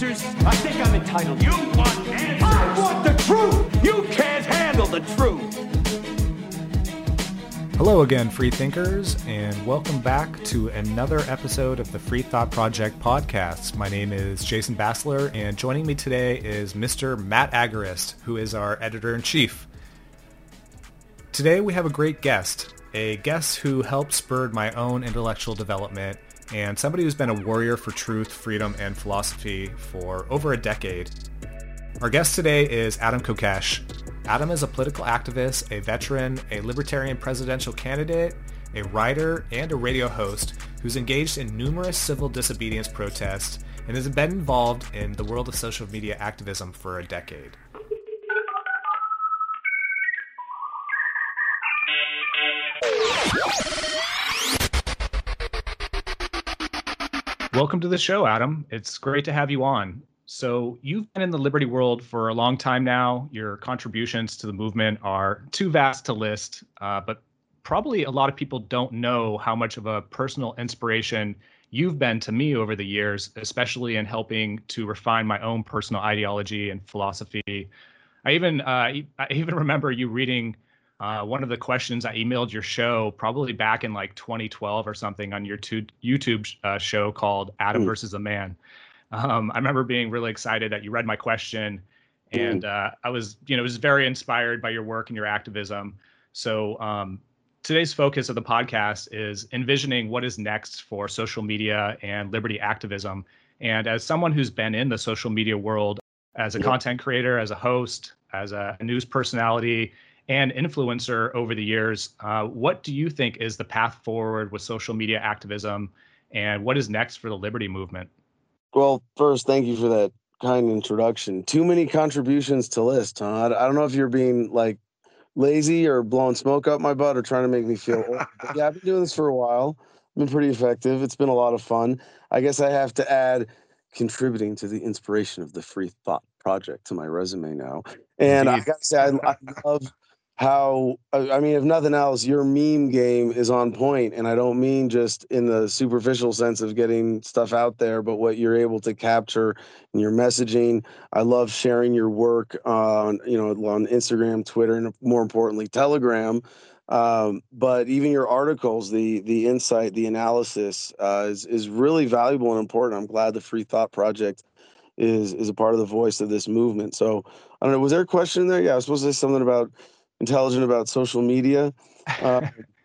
Answers? I think I'm entitled. You want answers? I want the truth! You can't handle the truth! Hello again, free thinkers, and welcome back to another episode of the Free Thought Project podcast. My name is Jason Bassler, and joining me today is Mr. Matt Agorist, who is our editor-in-chief. Today we have a great guest, a guest who helped spur my own intellectual development and somebody who's been a warrior for truth, freedom, and philosophy for over a decade. Our guest today is Adam Kokesh. Adam is a political activist, a veteran, a libertarian presidential candidate, a writer, and a radio host who's engaged in numerous civil disobedience protests and has been involved in the world of social media activism for a decade. Welcome to the show, Adam. It's great to have you on. So, you've been in the liberty world for a long time now. Your contributions to the movement are too vast to list, uh, but probably a lot of people don't know how much of a personal inspiration you've been to me over the years, especially in helping to refine my own personal ideology and philosophy. I even uh, I even remember you reading uh, one of the questions I emailed your show probably back in like 2012 or something on your two, YouTube uh, show called Adam versus a Man. Um, I remember being really excited that you read my question, and uh, I was, you know, was very inspired by your work and your activism. So um, today's focus of the podcast is envisioning what is next for social media and liberty activism. And as someone who's been in the social media world as a content creator, as a host, as a news personality, and influencer over the years. Uh, what do you think is the path forward with social media activism, and what is next for the liberty movement? Well, first, thank you for that kind introduction. Too many contributions to list, huh? I, I don't know if you're being like lazy or blowing smoke up my butt or trying to make me feel old. But yeah, I've been doing this for a while. I've Been pretty effective. It's been a lot of fun. I guess I have to add contributing to the inspiration of the Free Thought Project to my resume now. And I Indeed. gotta say, I, I love how I mean, if nothing else, your meme game is on point, and I don't mean just in the superficial sense of getting stuff out there, but what you're able to capture in your messaging. I love sharing your work on you know on Instagram, Twitter, and more importantly, Telegram. Um, but even your articles, the the insight, the analysis uh, is is really valuable and important. I'm glad the Free Thought Project is is a part of the voice of this movement. So I don't know. Was there a question there? Yeah, I was supposed to say something about intelligent about social media. Uh,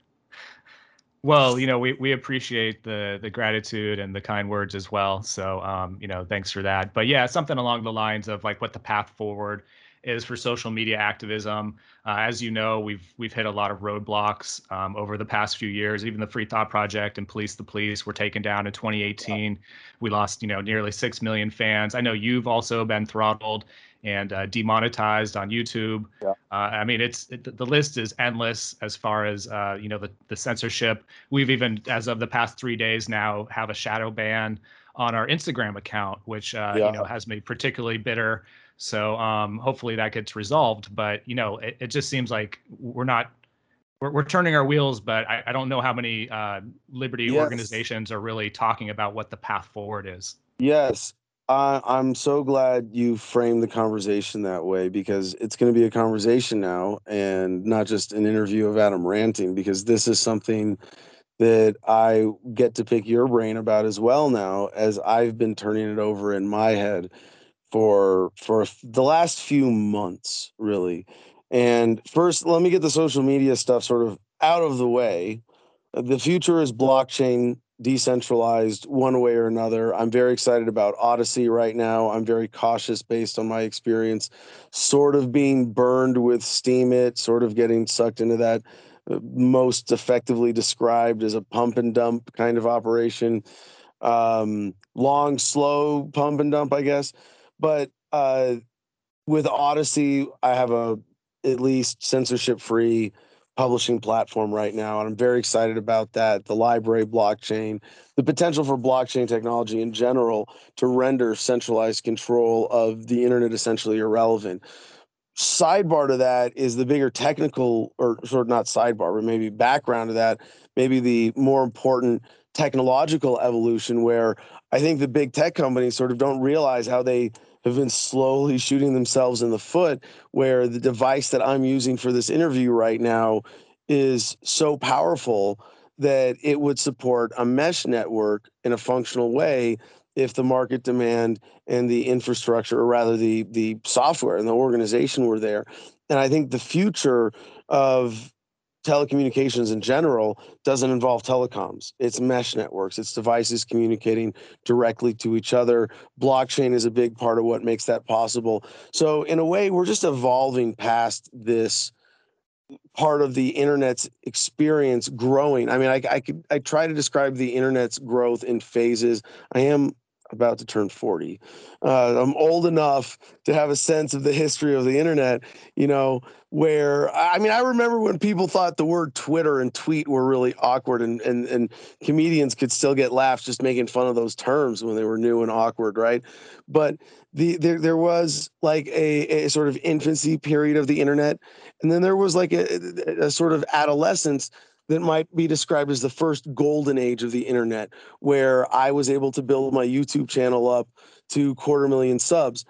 Well, you know, we, we appreciate the the gratitude and the kind words as well. So, um, you know, thanks for that. But yeah, something along the lines of like what the path forward is for social media activism. Uh, as you know, we've we've hit a lot of roadblocks um, over the past few years. Even the Free Thought Project and Police the Police were taken down in 2018. We lost, you know, nearly six million fans. I know you've also been throttled and uh, demonetized on YouTube. Yeah. Uh, I mean, it's it, the list is endless as far as uh, you know the the censorship. We've even, as of the past three days now, have a shadow ban on our Instagram account, which uh, Yeah. you know has me particularly bitter. So um, hopefully that gets resolved. But you know, it, it just seems like we're not. We're, we're turning our wheels, but I, I don't know how many uh, liberty Yes. organizations are really talking about what the path forward is. Yes. I'm so glad you framed the conversation that way because it's going to be a conversation now and not just an interview of Adam ranting because this is something that I get to pick your brain about as well now as I've been turning it over in my head for for the last few months really. And first let me get the social media stuff sort of out of the way. The future is blockchain decentralized one way or another. I'm very excited about Odysee right now. I'm very cautious based on my experience, sort of being burned with Steemit, sort of getting sucked into that uh, most effectively described as a pump and dump kind of operation. Um, long, slow pump and dump, I guess. But uh, with Odysee, I have a at least censorship free publishing platform right now. And I'm very excited about that. The LBRY blockchain, the potential for blockchain technology in general to render centralized control of the internet essentially irrelevant. Sidebar to that is the bigger technical, or sort of not sidebar, but maybe background to that, maybe the more important technological evolution where I think the big tech companies sort of don't realize how they have been slowly shooting themselves in the foot where the device that I'm using for this interview right now is so powerful that it would support a mesh network in a functional way if the market demand and the infrastructure or rather the the software and the organization were there. And i think the future of telecommunications in general doesn't involve telecoms. It's mesh networks, it's devices communicating directly to each other. Blockchain is a big part of what makes that possible. So, in a way, we're just evolving past this part of the internet's experience growing. I mean, I, I could I try to describe the internet's growth in phases. I am about to turn 40. Uh, I'm old enough to have a sense of the history of the internet, you know, where I mean, I remember when people thought the word Twitter and tweet were really awkward and, and, and comedians could still get laughs just making fun of those terms when they were new and awkward, right? But the there, there was like a, a sort of infancy period of the internet. And then there was like a, a sort of adolescence that might be described as the first golden age of the internet, where I was able to build my YouTube channel up to quarter million subs.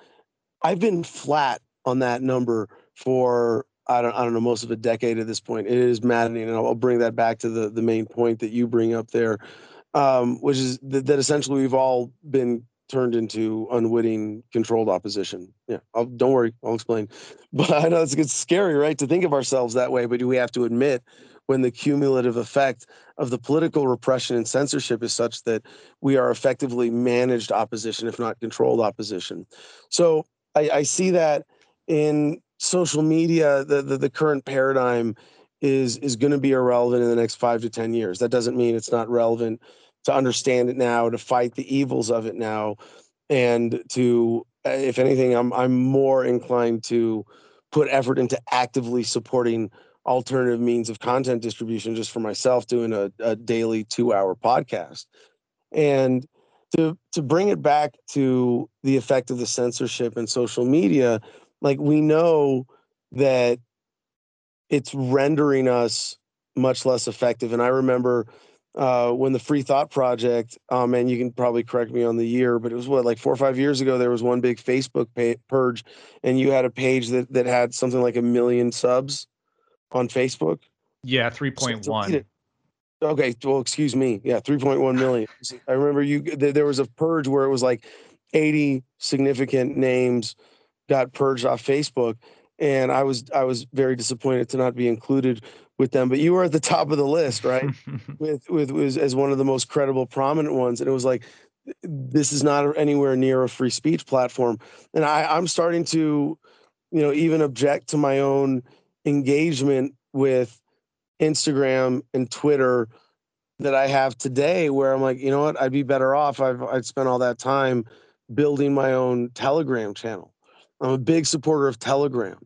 I've been flat on that number for I don't I don't know most of a decade at this point. It is maddening, and I'll bring that back to the the main point that you bring up there, um, which is that, that essentially we've all been turned into unwitting controlled opposition. Yeah, I'll, don't worry, I'll explain. But I know it's, it's scary, right, to think of ourselves that way. But do we have to admit when the cumulative effect of the political repression and censorship is such that we are effectively managed opposition, if not controlled opposition. So I, I see that in social media, the, the, the current paradigm is is going to be irrelevant in the next five to ten years. That doesn't mean it's not relevant to understand it now, to fight the evils of it now, and to, if anything, I'm I'm more inclined to put effort into actively supporting alternative means of content distribution just for myself doing a, a daily two hour podcast. And to to bring it back to the effect of the censorship and social media like we know that it's rendering us much less effective. And i remember uh, when the free thought project um, and you can probably correct me on the year but it was what like four or five years ago there was one big facebook purge and you had a page that that had something like a million subs on Facebook? Yeah, 3.1. Okay, well, excuse me. Yeah, 3.1 million. I remember you there was a purge where it was like 80 significant names got purged off Facebook and I was I was very disappointed to not be included with them, but you were at the top of the list, right? with with was as one of the most credible prominent ones and it was like this is not anywhere near a free speech platform and I I'm starting to you know even object to my own engagement with Instagram and Twitter that I have today where I'm like, you know what, I'd be better off. I've I'd spent all that time building my own Telegram channel. I'm a big supporter of Telegram.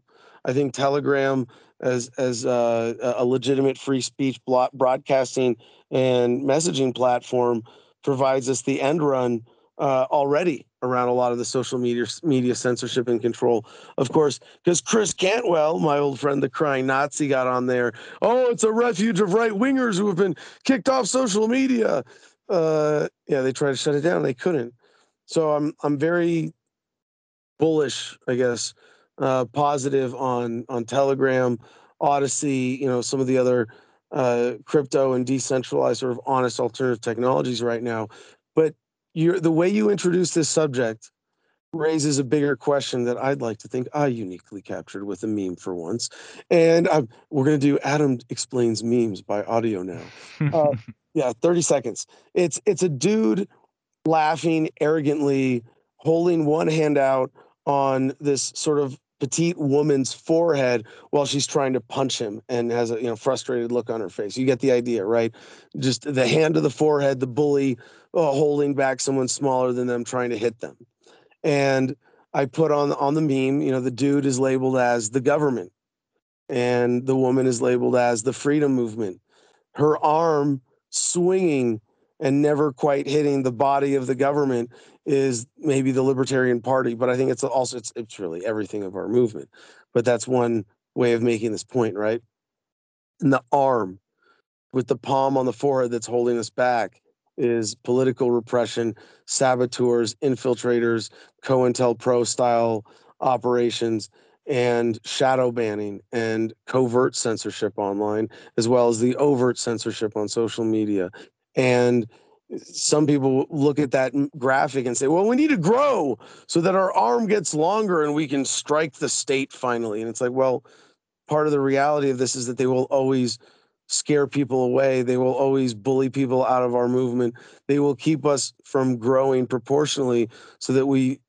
I think Telegram as as uh, a, a legitimate free speech broadcasting and messaging platform provides us the end run uh, already around a lot of the social media media censorship and control. Of course, because Chris Cantwell, my old friend, the crying Nazi, got on there. Oh, it's a refuge of right wingers who have been kicked off social media. Uh, yeah, they tried to shut it down, they couldn't. So I'm I'm very bullish, I guess, uh, positive on on Telegram, Odysee, you know, some of the other uh, crypto and decentralized sort of honest alternative technologies right now. But you're the way you introduce this subject raises a bigger question that I'd like to think I uniquely captured with a meme for once. And I'm, we're going to do Adam explains memes by audio now. Uh, yeah, 30 seconds. It's it's a dude laughing arrogantly, holding one hand out on this sort of petite woman's forehead while she's trying to punch him and has a you know frustrated look on her face. You get the idea, right? Just the hand to the forehead, the bully uh, holding back someone smaller than them trying to hit them. And I put on on the meme, you know, the dude is labeled as the government and the woman is labeled as the freedom movement. Her arm swinging and never quite hitting the body of the government is maybe the libertarian party but i think it's also it's, it's really everything of our movement. But that's one way of making this point right? And the arm with the palm on the forehead that's holding us back is political repression saboteurs infiltrators cointelpro style operations and shadow banning and covert censorship online as well as the overt censorship on social media. And some people look at that graphic and say, well, we need to grow so that our arm gets longer and we can strike the state finally. And it's like, well, part of the reality of this is that they will always scare people away. They will always bully people out of our movement. They will keep us from growing proportionally so that we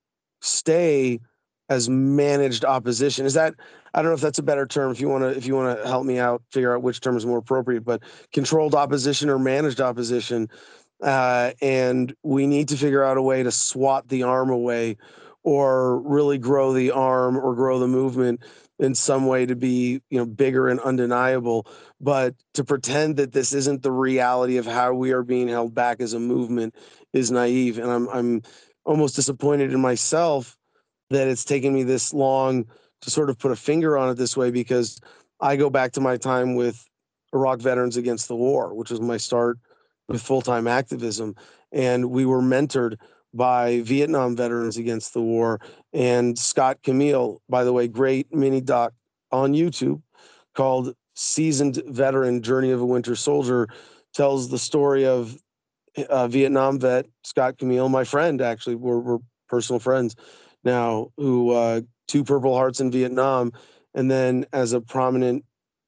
stay as managed opposition. Is that I don't know if that's a better term. If you want to, if you want to help me out, figure out which term is more appropriate. But controlled opposition or managed opposition, uh, and we need to figure out a way to swat the arm away, or really grow the arm or grow the movement in some way to be you know bigger and undeniable. But to pretend that this isn't the reality of how we are being held back as a movement is naive, and I'm I'm almost disappointed in myself that it's taken me this long to sort of put a finger on it this way because I go back to my time with Iraq Veterans Against the War, which was my start with full time activism. And we were mentored by Vietnam Veterans Against the War and Scott Camil, by the way, great mini doc on YouTube called Seasoned Veteran Journey of a Winter Soldier, tells the story of uh, Vietnam vet Scott Camil, my friend, actually, we're, we're personal friends now, who uh, two Purple Hearts in Vietnam, and then as a prominent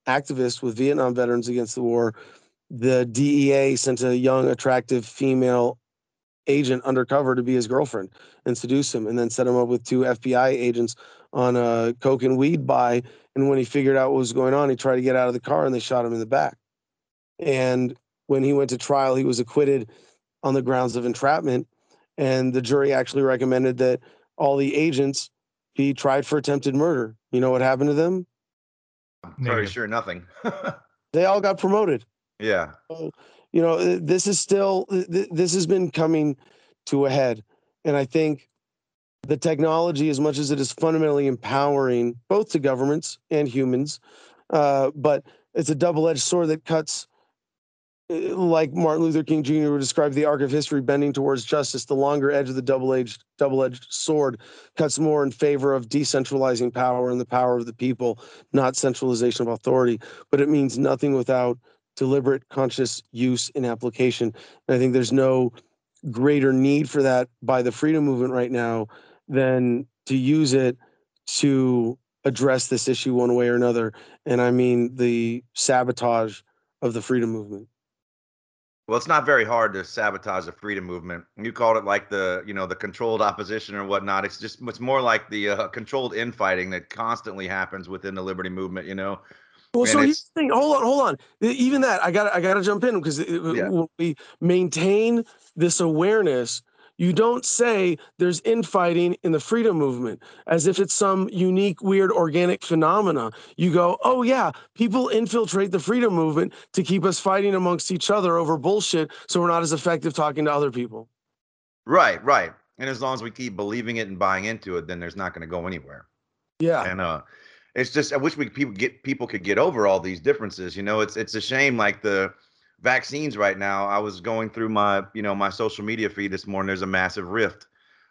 activist with Vietnam Veterans Against the War, the DEA sent a young, attractive female agent undercover to be his girlfriend and seduce him, and then set him up with two FBI agents on a coke and weed buy. And when he figured out what was going on, he tried to get out of the car, and they shot him in the back. And when he went to trial, he was acquitted on the grounds of entrapment. And the jury actually recommended that all the agents be tried for attempted murder. You know what happened to them? I'm pretty sure nothing. They all got promoted. Yeah. So, you know, this is still, th- th- this has been coming to a head. And I think the technology, as much as it is fundamentally empowering both to governments and humans, uh, but it's a double edged sword that cuts, uh, like Martin Luther King Jr. would describe the arc of history bending towards justice. The longer edge of the double edged double edged sword cuts more in favor of decentralizing power and the power of the people, not centralization of authority. But it means nothing without deliberate, conscious use and application. And I think there's no greater need for that by the freedom movement right now than to use it to address this issue one way or another. And I mean the sabotage of the freedom movement. Well, it's not very hard to sabotage the freedom movement. You called it like the, you know, the controlled opposition or whatnot. It's just, it's more like the uh, controlled infighting that constantly happens within the liberty movement. You know, Well, And so here's the thing. Hold on, hold on. Even that, I got, I got to jump in because Yeah. when we maintain this awareness, you don't say there's infighting in the freedom movement as if it's some unique, weird, organic phenomena. You go, oh yeah, people infiltrate the freedom movement to keep us fighting amongst each other over bullshit, so we're not as effective talking to other people. right, right. And as long as we keep believing it and buying into it, then there's not going to go anywhere. Yeah, and uh it's just i wish we people get people could get over all these differences you know? It's it's a shame like the vaccines right now i was going through my you know my social media feed this morning there's a massive rift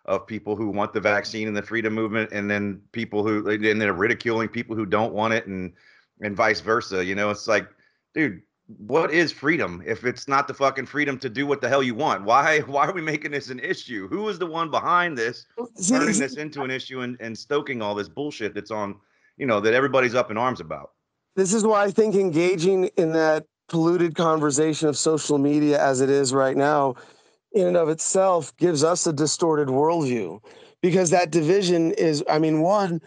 of people who want the vaccine and the freedom movement and then people who and they're ridiculing people who don't want it and and vice versa you know? It's like dude what is freedom if it's not the fucking freedom to do what the hell you want? Why why are we making this an issue? Who is the one behind this turning this into an issue and, and stoking all this bullshit that's on, you know, that everybody's up in arms about. this is why I think engaging in that polluted conversation of social media as it is right now, in and of itself, gives us a distorted worldview because that division is, I mean, one,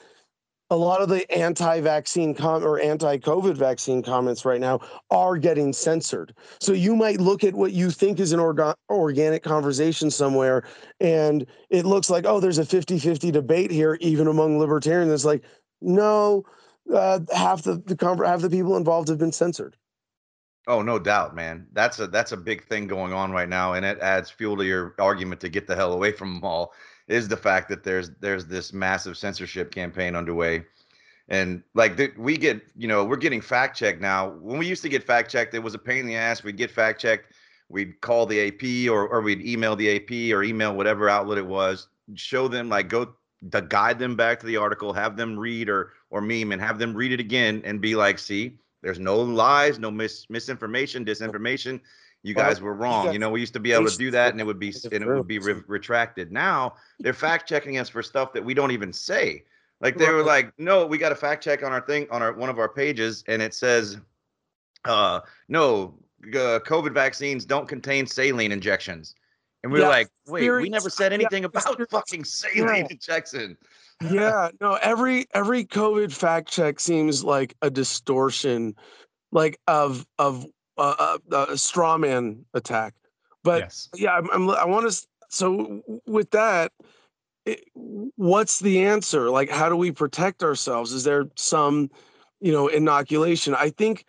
a lot of the anti-vaccine com- or anti-COVID vaccine comments right now are getting censored. So you might look at what you think is an orga- organic conversation somewhere, and it looks like, oh, there's a 50-50 debate here, even among libertarians. It's like, no, uh, half the, the con- half the people involved have been censored. Oh, no doubt, man. That's a that's a big thing going on right now, and it adds fuel to your argument to get the hell away from them all. Is the fact that there's there's this massive censorship campaign underway, and like the, we get you know we're getting fact checked now. When we used to get fact checked, it was a pain in the ass. We'd get fact checked, we'd call the AP or or we'd email the AP or email whatever outlet it was, show them like go to guide them back to the article, have them read or or meme and have them read it again and be like, see, there's no lies, no mis- misinformation, disinformation. You guys were wrong. You know, we used to be able to do that, and it would be and it would be re- retracted. Now they're fact checking us for stuff that we don't even say. Like they were like, no, we got a fact check on our thing on our one of our pages, and it says, uh, no, uh, COVID vaccines don't contain saline injections. And we we're like, wait, we never said yeah, anything about fucking saline Yeah. injection. yeah no every every covid fact check seems like a distortion like of of uh, uh, a straw man attack but yes. yeah i'm, I'm i want to so with that it, what's the answer like how do we protect ourselves is there some you know inoculation i think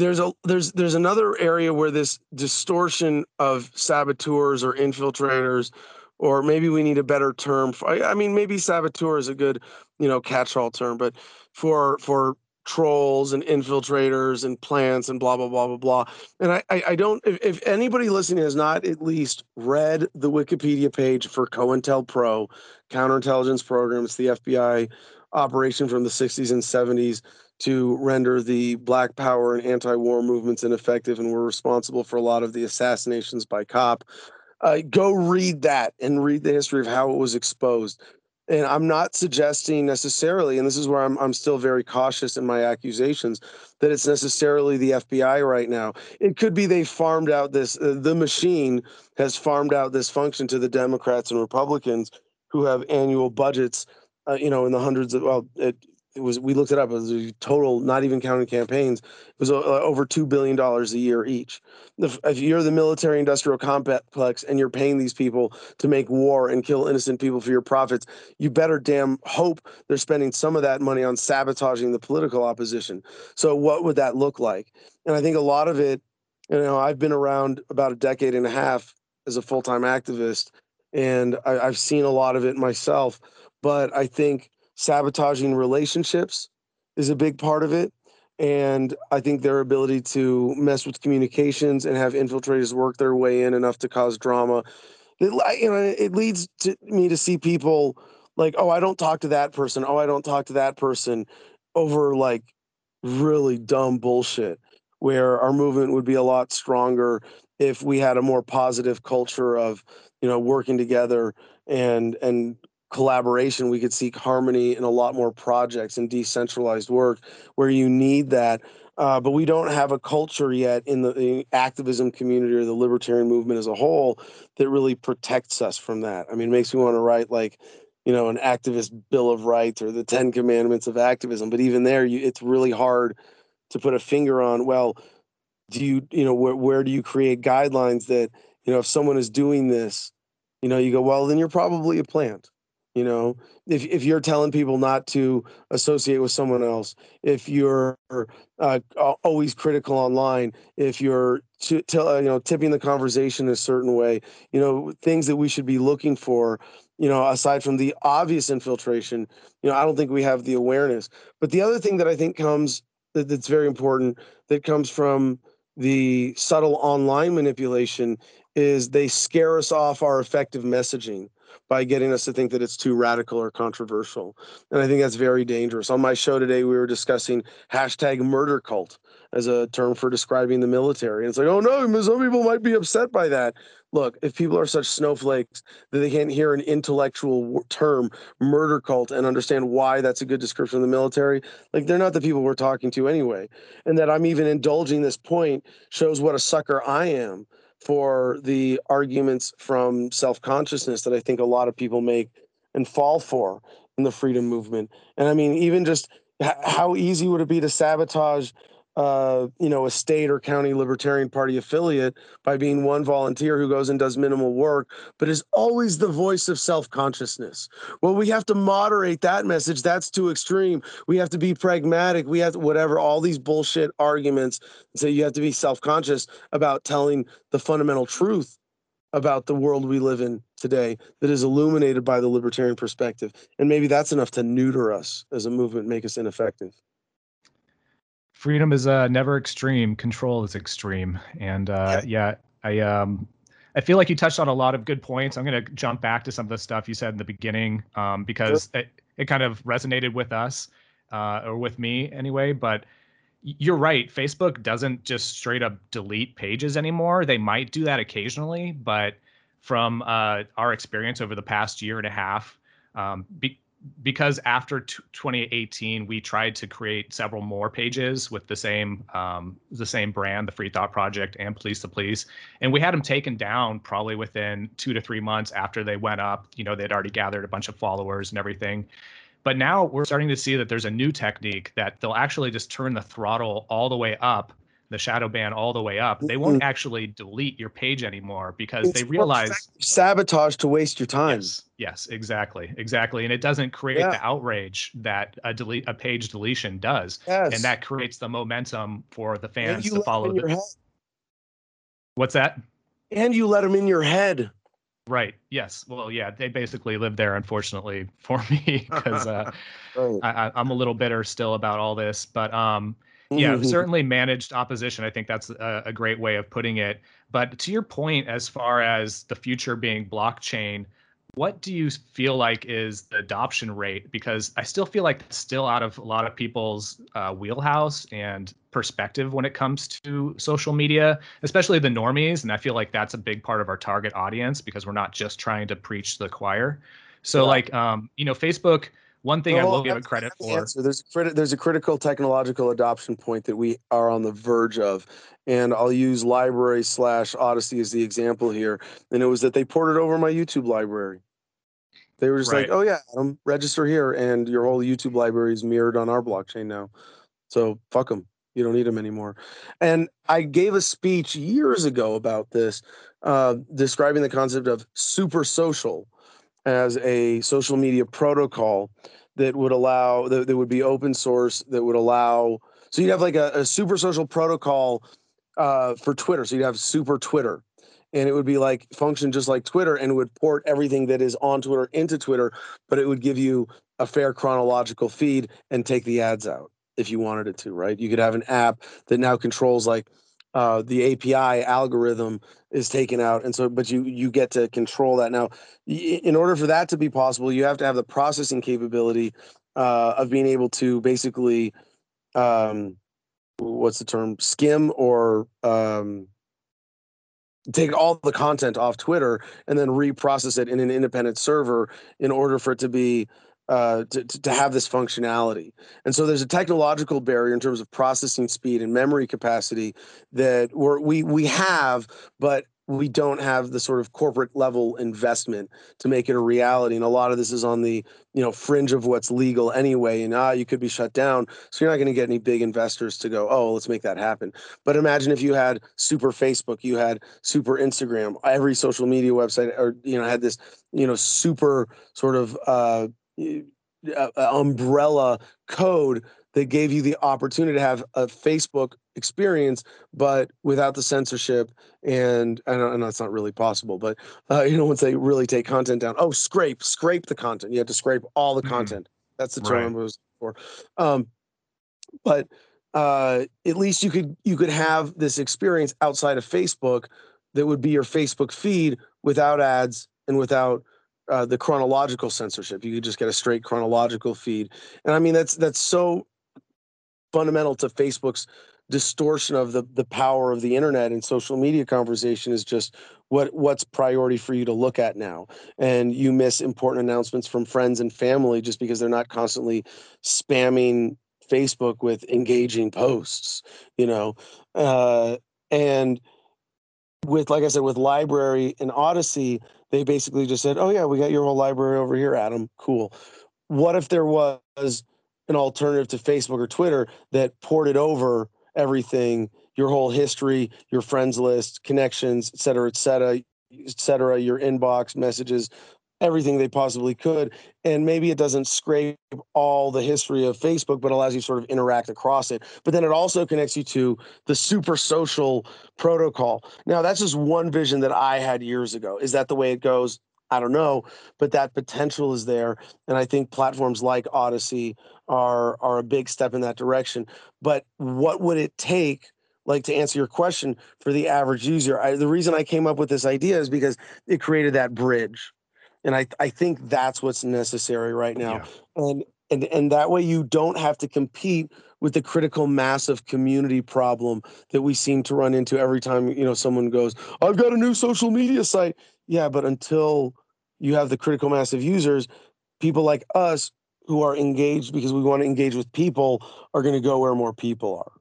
there's a there's there's another area where this distortion of saboteurs or infiltrators or maybe we need a better term for, I, mean maybe saboteur is a good you know catch-all term but for for trolls and infiltrators and plants and blah blah blah blah blah. And i i, I don't if, if anybody listening has not at least read the wikipedia page for cointelpro counterintelligence program it's the fbi operation from the 60s and 70s to render the black power and anti-war movements ineffective and were responsible for a lot of the assassinations by cop. Uh, go read that and read the history of how it was exposed. And i'm not suggesting necessarily and this is where i'm, I'm still very cautious in my accusations that it's necessarily the fbi right now. It could be they farmed out this uh, the machine has farmed out this function to the democrats and republicans who have annual budgets uh, you know in the hundreds of well it, it was we looked it up it was a total not even counting campaigns it was uh, over $2 billion a year each. If, you're the military industrial complex and you're paying these people to make war and kill innocent people for your profits you better damn hope they're spending some of that money on sabotaging the political opposition. So what would that look like? And i think a lot of it you know i've been around about a decade and a half as a full-time activist and I, i've seen a lot of it myself but i think sabotaging relationships is a big part of it. And i think their ability to mess with communications and have infiltrators work their way in enough to cause drama. It, you know it leads to me to see people like oh i don't talk to that person. Oh i don't talk to that person over like really dumb bullshit where our movement would be a lot stronger if we had a more positive culture of you know working together and and collaboration we could seek harmony in a lot more projects and decentralized work where you need that uh, but we don't have a culture yet in the, activism community or the libertarian movement as a whole that really protects us from that. I mean it makes me want to write like you know an activist bill of rights or the 10 commandments of activism but even there you, it's really hard to put a finger on well do you you know where, where do you create guidelines that you know if someone is doing this you know you go well then you're probably a plant you know if, if you're telling people not to associate with someone else if you're uh, always critical online if you're t- uh, you know tipping the conversation a certain way you know things that we should be looking for you know aside from the obvious infiltration you know i don't think we have the awareness. But the other thing that i think comes that, that's very important that comes from the subtle online manipulation is they scare us off our effective messaging by getting us to think that it's too radical or controversial. And I think that's very dangerous. On my show today, we were discussing hashtag murder cult as a term for describing the military. And it's like, oh no, some people might be upset by that. Look, if people are such snowflakes that they can't hear an intellectual term, murder cult, and understand why that's a good description of the military, like they're not the people we're talking to anyway. And that I'm even indulging this point shows what a sucker I am for the arguments from self consciousness that I think a lot of people make and fall for. in the freedom movement. And I mean, even just h- how easy would it be to sabotage uh, you know, a state or county Libertarian Party affiliate by being one volunteer who goes and does minimal work, but is always the voice of self consciousness. Well, we have to moderate that message. That's too extreme. We have to be pragmatic. We have to, whatever, all these bullshit arguments So you have to be self conscious about telling the fundamental truth about the world we live in today that is illuminated by the libertarian perspective. And maybe that's enough to neuter us as a movement, make us ineffective freedom is uh, never extreme control is extreme and uh, yeah. i um i feel like you touched on a lot of good points i'm going to jump back to some of the stuff you said in the beginning um, because sure. it, it kind of resonated with us uh, or with me anyway but you're right facebook doesn't just straight up delete pages anymore they might do that occasionally but from uh, our experience over the past year and a half um, be, because after t- 2018 we tried to create several more pages with the same um, the same brand the free thought project and police the police and we had them taken down probably within two to three months after they went up. You know they'd already gathered a bunch of followers and everything. But now we're starting to see that there's a new technique that they'll actually just turn the throttle all the way up the shadow ban all the way up, they won't mm-hmm. actually delete your page anymore because it's they realize sabotage to waste your time. Yes, yes, exactly, exactly, and it doesn't create yeah. the outrage that a delete a page deletion does, yes. and that creates the momentum for the fans to follow. The... What's that? And you let them in your head. Right. Yes. Well, yeah, they basically live there, unfortunately, for me, because uh, right. I, I'm a little bitter still about all this. But um, yeah, mm-hmm. certainly managed opposition. I think that's a, a, great way of putting it. But to your point, as far as the future being blockchain, what do you feel like is the adoption rate? Because I still feel like it's still out of a lot of people's uh, wheelhouse and perspective when it comes to social media, especially the normies. And I feel like that's a big part of our target audience because we're not just trying to preach to the choir. So, yeah. like, um, you know, Facebook one thing I will give it credit for. The there's a criti- there's a critical technological adoption point that we are on the verge of, and I'll use LBRY slash Odysee as the example here. And it was that they ported over my YouTube library. They were just right. like, "Oh yeah, Adam, register here, and your whole YouTube library is mirrored on our blockchain now." So fuck them. You don't need them anymore. And I gave a speech years ago about this, uh, describing the concept of super social as a social media protocol that would allow that, that would be open source that would allow so you'd have like a, a super social protocol uh, for twitter. So you'd have super twitter and it would be like function just like twitter and would port everything that is on twitter into twitter but it would give you a fair chronological feed and take the ads out if you wanted it to right? You could have an app that now controls like uh, the API algorithm is taken out, and so but you you get to control that now. In order for that to be possible, you have to have the processing capability uh, of being able to basically, um, what's the term, skim or um, take all the content off Twitter and then reprocess it in an independent server in order for it to be uh, to, to have this functionality. And so there's a technological barrier in terms of processing speed and memory capacity that we're, we we have, but we don't have the sort of corporate level investment to make it a reality. And a lot of this is on the you know fringe of what's legal anyway. And ah, you could be shut down, so you're not going to get any big investors to go, oh, let's make that happen. But imagine if you had super Facebook, you had super Instagram, every social media website, or you know had this you know super sort of uh, umbrella code that gave you the opportunity to have a Facebook experience, but without the censorship. And I know, I know it's not really possible, but uh, you know, once they really take content down, oh, scrape, scrape the content. You have to scrape all the mm-hmm. content. That's the term right. I was for. Um, but uh, at least you could you could have this experience outside of Facebook that would be your Facebook feed without ads and without uh, the chronological censorship. You could just get a straight chronological feed, and I mean that's that's so fundamental to Facebook's distortion of the the power of the internet and social media conversation is just what what's priority for you to look at now. And you miss important announcements from friends and family just because they're not constantly spamming facebook with engaging posts you know? Uh, and with like i said with LBRY and Odysee, they basically just said, "Oh yeah, we got your whole library over here, Adam. Cool." what if there was an alternative to Facebook or Twitter that ported over everything, your whole history, your friends list, connections, et cetera, et cetera, et cetera, your inbox messages, everything they possibly could. And maybe it doesn't scrape all the history of Facebook, but allows you sort of interact across it. But then it also connects you to the super social protocol. Now, that's just one vision that I had years ago. Is that the way it goes? I don't know, but that potential is there. And I think platforms like Odysee are are a big step in that direction. But what would it take? Like to answer your question for the average user, I, the reason I came up with this idea is because it created that bridge and I, I think that's what's necessary right now. Yeah. And and and that way you don't have to compete with the critical mass of community problem that we seem to run into every time you know someone goes, I've got a new social media site. Yeah, but until you have the critical mass of users, people like us who are engaged because we want to engage with people are going to go where more people are.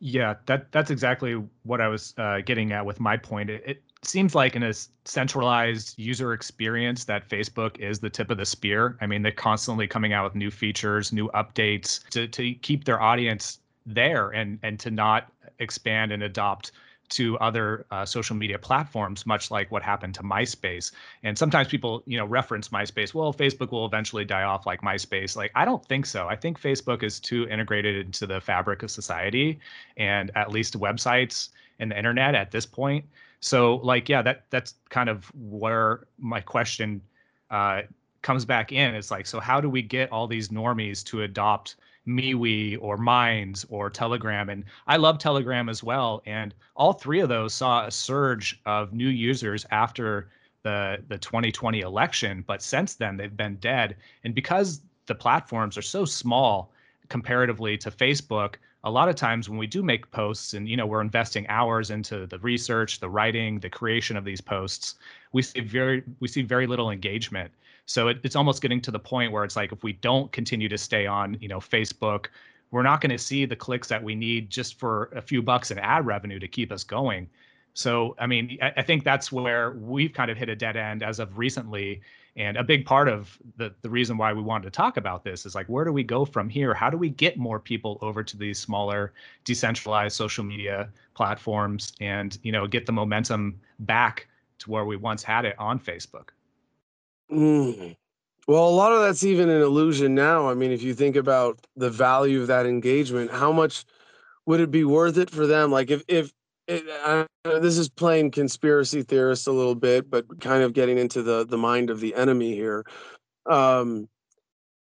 Yeah, that that's exactly what I was uh, getting at with my point. It, it seems like in a centralized user experience that Facebook is the tip of the spear. I mean, they're constantly coming out with new features, new updates to to keep their audience there and and to not expand and adopt to other uh, social media platforms, much like what happened to MySpace. And sometimes people, you know, reference MySpace. Well, Facebook will eventually die off like MySpace. Like, I don't think so. I think Facebook is too integrated into the fabric of society, and at least websites and the internet at this point. So, like, yeah, that that's kind of where my question uh, comes back in. It's like, so how do we get all these normies to adopt? MeWe or Minds or Telegram. And I love Telegram as well. And all three of those saw a surge of new users after the the 2020 election. But since then, they've been dead. And because the platforms are so small comparatively to Facebook, a lot of times when we do make posts and you know we're investing hours into the research the writing the creation of these posts we see very we see very little engagement so it, it's almost getting to the point where it's like if we don't continue to stay on, you know, Facebook, we're not going to see the clicks that we need just for a few bucks in ad revenue to keep us going. So, I mean, I, I think that's where we've kind of hit a dead end as of recently. And a big part of the, the reason why we wanted to talk about this is like, where do we go from here? How do we get more people over to these smaller, decentralized social media platforms and, you know, get the momentum back to where we once had it on Facebook? Mm. Well, a lot of that's even an illusion now. I mean, if you think about the value of that engagement, how much would it be worth it for them? Like, if if it, I, this is playing conspiracy theorist a little bit, but kind of getting into the the mind of the enemy here. Um,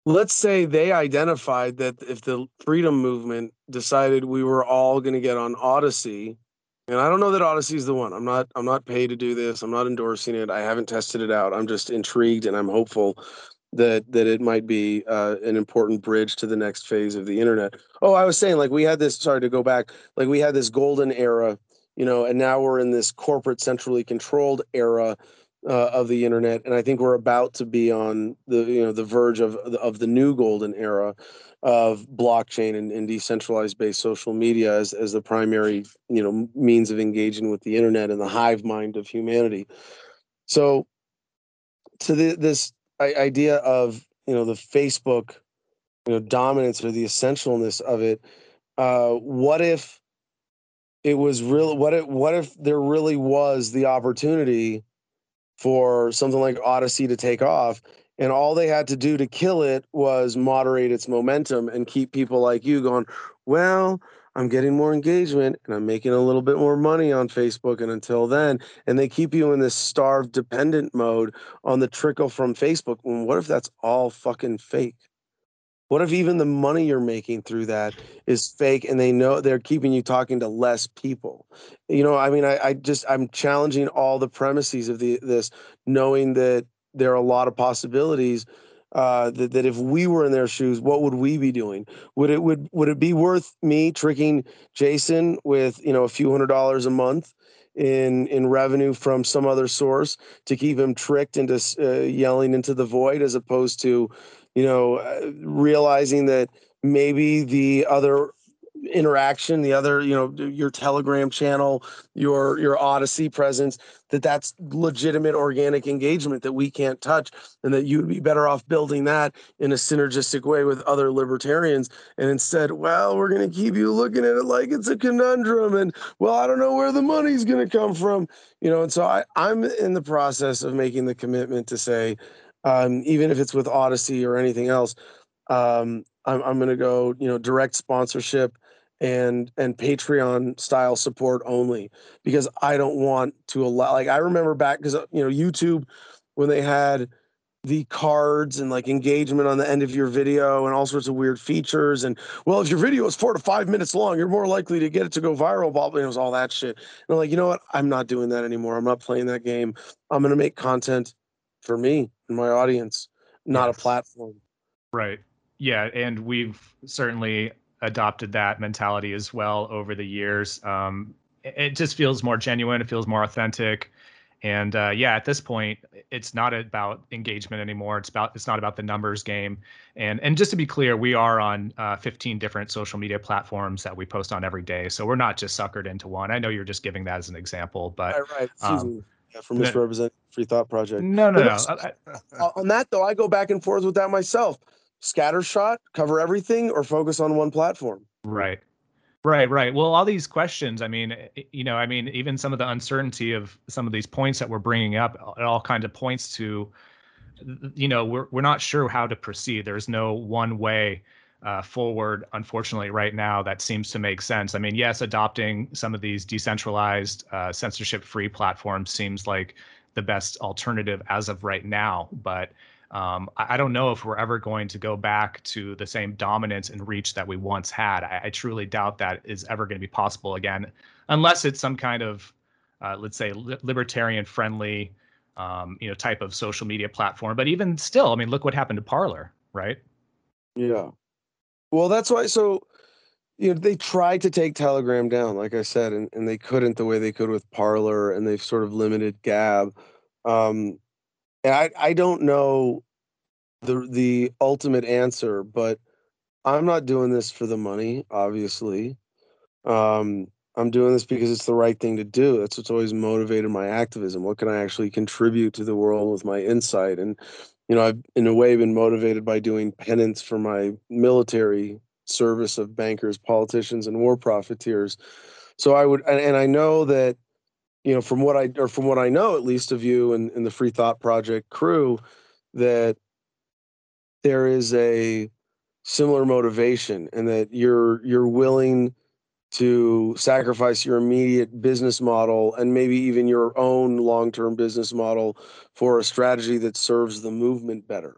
let's say they identified that if the freedom movement decided we were all going to get on Odysee, and I don't know that Odysee is the one. I'm not I'm not paid to do this. I'm not endorsing it. I haven't tested it out. I'm just intrigued and I'm hopeful that that it might be uh, an important bridge to the next phase of the internet. Oh, I was saying like we had this sorry to go back. Like we had this golden era, you know, and now we're in this corporate centrally controlled era uh, of the internet and I think we're about to be on the you know the verge of of the new golden era of blockchain and, and decentralized based social media as, as the primary you know means of engaging with the internet and the hive mind of humanity. So to the, this idea of you know the facebook you know dominance or the essentialness of it uh what if it was real what if what if there really was the opportunity for something like Odysee to take off? And all they had to do to kill it was moderate its momentum and keep people like you going well i'm getting more engagement and i'm making a little bit more money on facebook and until then. And they keep you in this starved dependent mode on the trickle from facebook. Well, what if that's all fucking fake what if even the money you're making through that is fake and they know they're keeping you talking to less people? You know, I mean, I, I just I'm challenging all the premises of the this, knowing that there are a lot of possibilities uh, that, that if we were in their shoes, what would we be doing? Would it would would it be worth me tricking Jason with you know a few hundred dollars a month in in revenue from some other source to keep him tricked into uh, yelling into the void, as opposed to you know uh, realizing that maybe the other interaction, the other, you know, your Telegram channel, your your odysee presence, that that's legitimate organic engagement that we can't touch, and that you'd be better off building that in a synergistic way with other libertarians. And instead, well, we're going to keep you looking at it like it's a conundrum, and well, I don't know where the money's going to come from, you know. And so I, I'm in the process of making the commitment to say, um, even if it's with Odysee or anything else. Um, I'm, I'm going to go, you know, direct sponsorship and and Patreon style support only because I don't want to allow. Like I remember back because you know YouTube when they had the cards and like engagement on the end of your video and all sorts of weird features and well if your video is four to five minutes long you're more likely to get it to go viral blah blah it was all that shit and I'm like you know what I'm not doing that anymore I'm not playing that game I'm gonna make content for me and my audience not Yes. a platform Right. Yeah, and we've certainly adopted that mentality as well over the years. Um, it- just feels more genuine. It feels more authentic. And uh, yeah, at this point, it's not about engagement anymore. It's about it's not about the numbers game. And and just to be clear, we are on uh, 15 different social media platforms that we post on every day. So we're not just suckered into one. I know you're just giving that as an example, but right right um, yeah, for no- misrepresent free thought project no, no, no. I- I- on that though, I go back and forth with that myself. Scattershot, cover everything, or focus on one platform. Right. Right, right. Well, all these questions, I mean, eh, eh, you know, I mean, even some of the uncertainty of some of these points that we're bringing up, it all kind of points to, you know, we're we're not sure how to proceed. There's no one way uh, forward, unfortunately, right now that seems to make sense. I mean, yes, adopting some of these decentralized, uh, censorship-free platforms seems like the best alternative as of right now, but um, I, I don't know if we're ever going to go back to the same dominance and reach that we once had. I, I truly doubt that is ever going to be possible again, unless it's some kind of, uh, let's say, li- libertarian-friendly, um, you know, type of social media platform. But even still, I mean, look what happened to Parler, right? Yeah. Well, that's why. So, you know, they tried to take Telegram down, like I said, and, and they couldn't the way they could with Parler, and they've sort of limited Gab. Um, and I, I don't know the the ultimate answer, but I'm not doing this for the money, obviously. Um, I'm doing this because it's the right thing to do. That's what's always motivated my activism. What can I actually contribute to the world with my insight? And you know, I've in a way been motivated by doing penance for my military service of bankers, politicians, and war profiteers. So I would, and, and I know that, you know, from what I or from what I know, at least of you and, and the Free Thought Project crew, that there is a similar motivation, and that you're you're willing to sacrifice your immediate business model and maybe even your own long-term business model for a strategy that serves the movement better.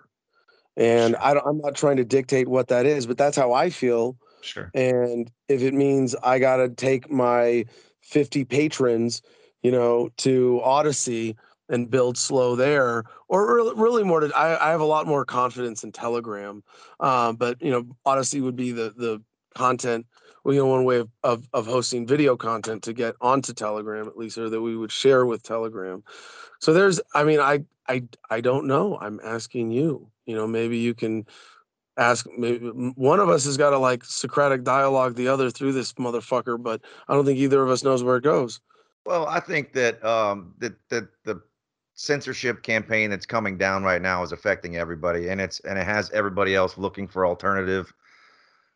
And I don't, I'm not trying to dictate what that is, but that's how I feel. Sure. And if it means I got to take my 50 patrons, you know, to Odysee and build slow there, or really, really more to, I, I have a lot more confidence in Telegram. Um, but, you know, Odysee would be the, the content, you know, one way of, of, of hosting video content to get onto Telegram, at least, or that we would share with Telegram. So there's, I mean, I, I, I don't know. I'm asking you, you know, maybe you can ask maybe one of us has got to like Socratic dialogue the other through this motherfucker, but I don't think either of us knows where it goes. Well, I think that um, that that the censorship campaign that's coming down right now is affecting everybody, and it's and it has everybody else looking for alternative,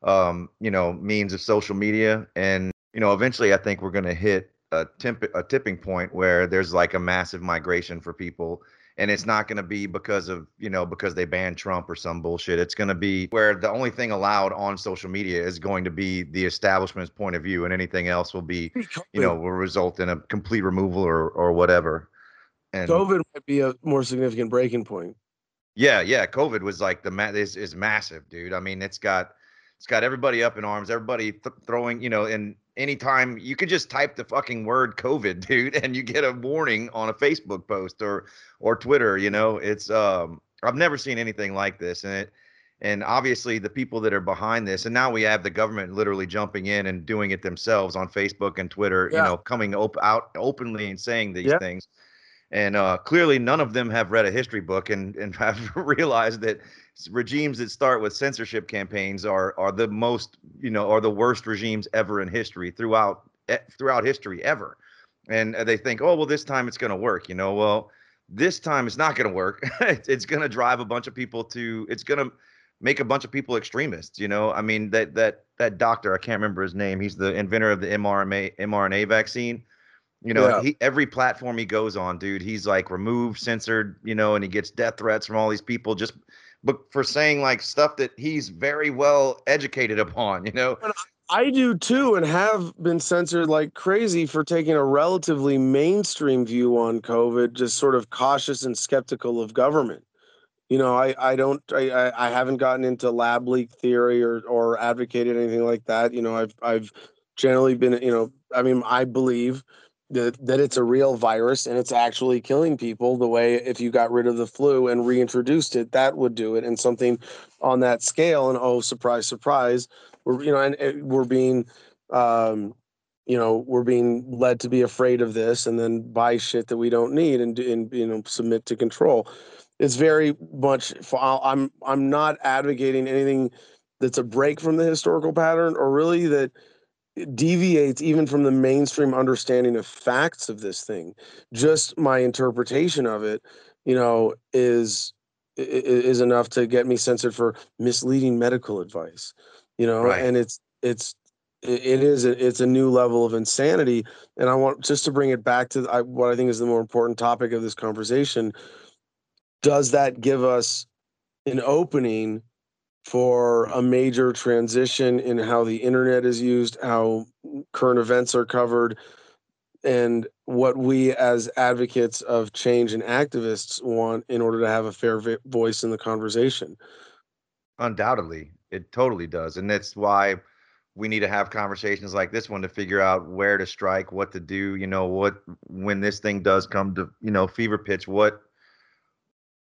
um, you know, means of social media, and you know, eventually, I think we're going to hit a temp- a tipping point where there's like a massive migration for people. And it's not going to be because of, you know, because they banned Trump or some bullshit. It's going to be where the only thing allowed on social media is going to be the establishment's point of view, and anything else will be you know, will result in a complete removal or or whatever. And COVID might be a more significant breaking point. yeah, yeah, COVID was like the ma- is is massive, dude. I mean, it's got it's got everybody up in arms, everybody th- throwing, you know, and anytime you could just type the fucking word COVID, dude, and you get a warning on a Facebook post or or Twitter, you know. It's um I've never seen anything like this and it and obviously the people that are behind this and now we have the government literally jumping in and doing it themselves on Facebook and Twitter, Yeah. you know, coming op- out openly and saying these Yeah. things and uh, clearly none of them have read a history book and and have realized that regimes that start with censorship campaigns are are the most you know are the worst regimes ever in history throughout throughout history ever. And uh, they think oh well this time it's going to work you know well this time it's not going to work. It's, it's going to drive a bunch of people to it's going to make a bunch of people extremists you know? I mean that that that doctor i can't remember his name he's the inventor of the mrna mrna vaccine you know Yeah. he every platform he goes on dude he's like removed censored you know and he gets death threats from all these people just but for saying like stuff that he's very well educated upon you know I do too, and have been censored like crazy for taking a relatively mainstream view on COVID, just sort of cautious and skeptical of government. You know, I, I don't I, I I haven't gotten into lab leak theory or or advocated anything like that. You know, I've I've generally been you know I mean I believe that that it's a real virus and it's actually killing people the way if you got rid of the flu and reintroduced it that would do it. And something on that scale and oh surprise surprise we're you know and, and we're being um you know we're being led to be afraid of this and then buy shit that we don't need and, and you know submit to control. It's very much i'm i'm not advocating anything that's a break from the historical pattern or really that deviates even from the mainstream understanding of facts of this thing just my interpretation of it you know is is enough to get me censored for misleading medical advice you know Right. and it's it's it is it's a new level of insanity and i want just to bring it back to what i think is the more important topic of this conversation does that give us an opening for a major transition in how the internet is used how current events are covered and what we as advocates of change and activists want in order to have a fair voice in the conversation Undoubtedly, it totally does, and that's why we need to have conversations like this one to figure out where to strike, what to do. You know, what when this thing does come to you know fever pitch, what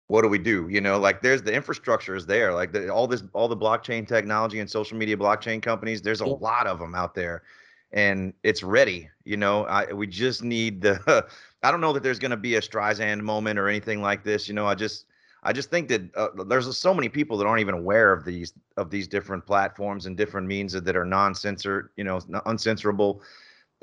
what do we do? You know, like there's the infrastructure is there, like the, all this all the blockchain technology and social media blockchain companies. There's a Yeah. lot of them out there, and it's ready. You know, I we just need the. I don't know that there's going to be a Streisand moment or anything like this. You know, I just I just think that uh, there's so many people that aren't even aware of these of these different platforms and different means that, that are non-censored, you know, uncensorable.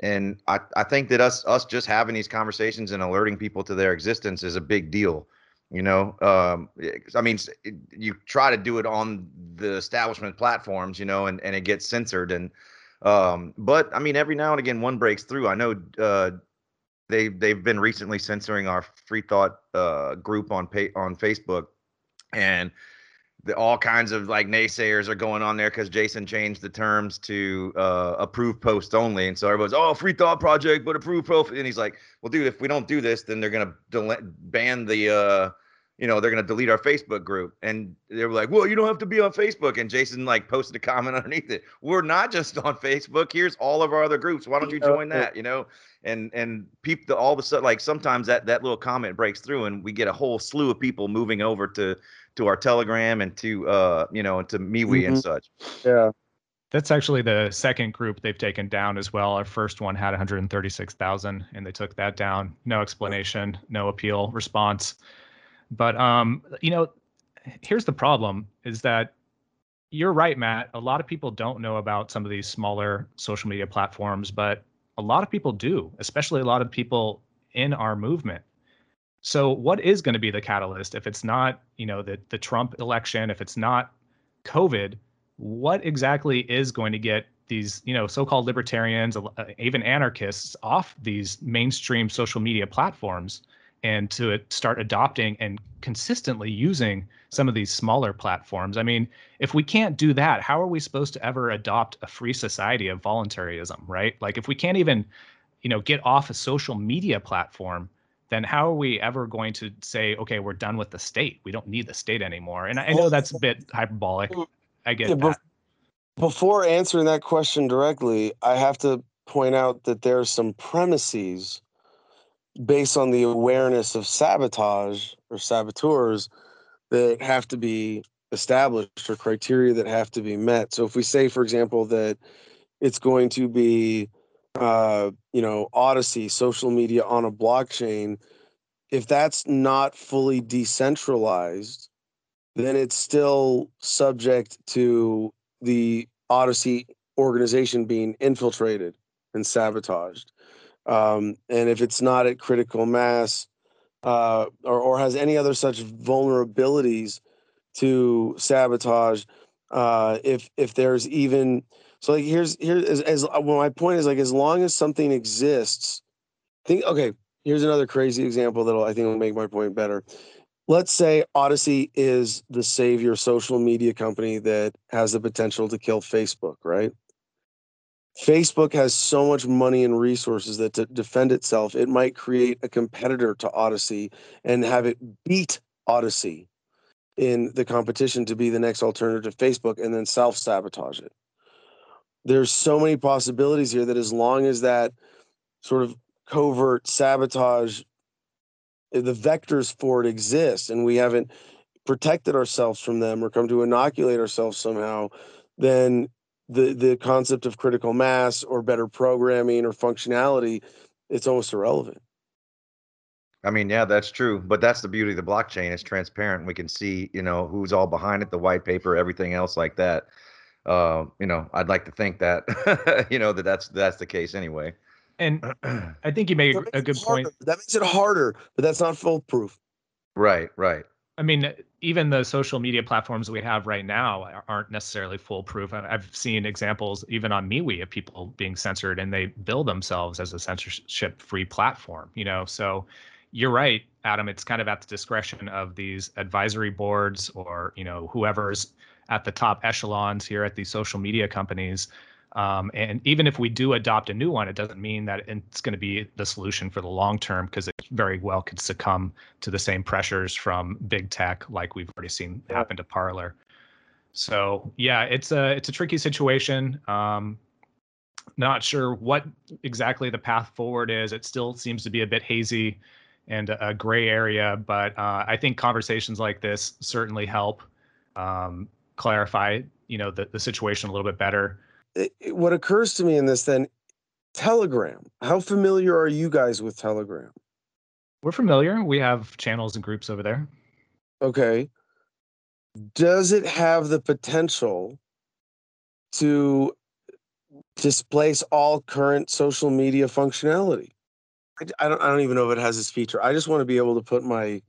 And I, I think that us us just having these conversations and alerting people to their existence is a big deal. You know, um, I mean, it- you try to do it on the establishment platforms, you know, and, and it gets censored. And um, but I mean, every now and again, one breaks through. I know uh, they they've been recently censoring our free thought uh, group on pay, on Facebook, and the, all kinds of like naysayers are going on there because Jason changed the terms to uh, approve post only, and so everyone's oh free thought project but approve post, and he's like, well, dude, if we don't do this, then they're gonna del- ban the. Uh, you know they're gonna delete our Facebook group, and they were like, "Well, you don't have to be on Facebook." And Jason like posted a comment underneath it. We're not just on Facebook. Here's all of our other groups. Why don't you join that? You know, and and peep the all of a sudden like sometimes that that little comment breaks through and we get a whole slew of people moving over to to our telegram and to uh you know to MeWe and Mhm. such yeah That's actually the second group they've taken down as well. Our first one had 136,000 and they took that down. No explanation, no appeal response. But um, you know, here's the problem is that you're right, Matt. A lot of people don't know about some of these smaller social media platforms, but a lot of people do, especially a lot of people in our movement. So what is going to be the catalyst if it's not, you know, the the Trump election, if it's not COVID, what exactly is going to get these, you know, so-called libertarians, uh, even anarchists off these mainstream social media platforms and to start adopting and consistently using some of these smaller platforms? I mean, if we can't do that, how are we supposed to ever adopt a free society of voluntarism, right? Like if we can't even, you know, get off a social media platform, then how are we ever going to say, okay, we're done with the state? We don't need the state anymore. And I, I know that's a bit hyperbolic. I get yeah, that. bef- before answering that question directly, I have to point out that there are some premises based on the awareness of sabotage or saboteurs that have to be established or criteria that have to be met. So if we say, for example, that it's going to be, uh, you know, Odysee, social media on a blockchain, if that's not fully decentralized, then it's still subject to the Odysee organization being infiltrated and sabotaged. Um, and if it's not at critical mass uh, or, or has any other such vulnerabilities to sabotage, uh, if if there's even so like here's here's as, as well, my point is like as long as something exists, think okay. Here's another crazy example that'll I think will make my point better let's say Odysee is the savior social media company that has the potential to kill Facebook, right? Facebook has so much money and resources that to defend itself, it might create a competitor to Odysee and have it beat Odysee in the competition to be the next alternative to Facebook and then self sabotage it. There's so many possibilities here that as long as that sort of covert sabotage eh, the vectors for it exist and we haven't protected ourselves from them or come to inoculate ourselves somehow, then the the concept of critical mass or better programming or functionality, it's almost irrelevant. I mean, yeah, that's true. But that's the beauty of the blockchain. It's transparent. We can see, you know, who's all behind it, the white paper, everything else like that. Uh, you know, I'd like to think that, you know, that that's that's the case anyway. And I think you made a good point. That makes it harder, but that's not foolproof. Right, right. I mean, even the social media platforms we have right now aren't necessarily foolproof. I've seen examples even on MeWe of people being censored and they bill themselves as a censorship-free platform. You know, so you're right, Adam. It's kind of at the discretion of these advisory boards or you know whoever's at the top echelons here at these social media companies um, and even if we do adopt a new one, it doesn't mean that it's going to be the solution for the long term because it very well could succumb to the same pressures from big tech, like we've already seen happen to Parler. So yeah, it's a it's a tricky situation. Um, not sure what exactly the path forward is. It still seems to be a bit hazy and a gray area, but uh, I think conversations like this certainly help um, clarify, you know, the, the situation a little bit better it, what occurs to me in this then telegram. How familiar are you guys with telegram? We're familiar. We have channels and groups over there. Okay. Does it have the potential to displace all current social media functionality? I, I, don't, I don't even know if it has this feature. I just want to be able to put my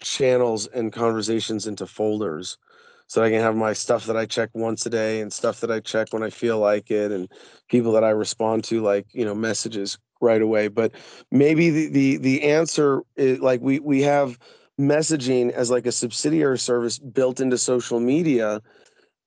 channels and conversations into folders so I can have my stuff that I check once a day and stuff that I check when I feel like it and people that I respond to like, you know, messages right away. But maybe the the the answer is like we we have messaging as like a subsidiary service built into social media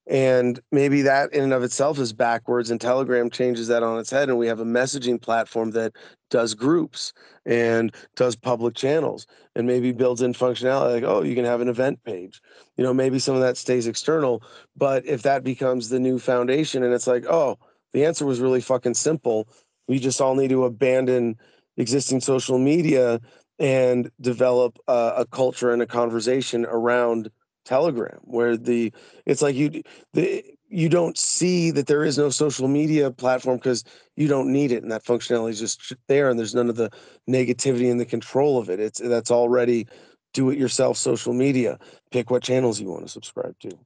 and maybe that in and of itself is backwards and telegram changes that on its head and we have a messaging platform that does groups and does public channels and maybe builds in functionality like oh you can have an event page. You know maybe some of that stays external but if that becomes the new foundation and it's like oh the answer was really fucking simple. We just all need to abandon existing social media and develop a, a culture and a conversation around telegram where the it's like you the you don't see that there is no social media platform because you don't need it and that functionality is just there and there's none of the negativity and the control of it. It's that's already do it yourself social media. Pick what channels you want to subscribe to.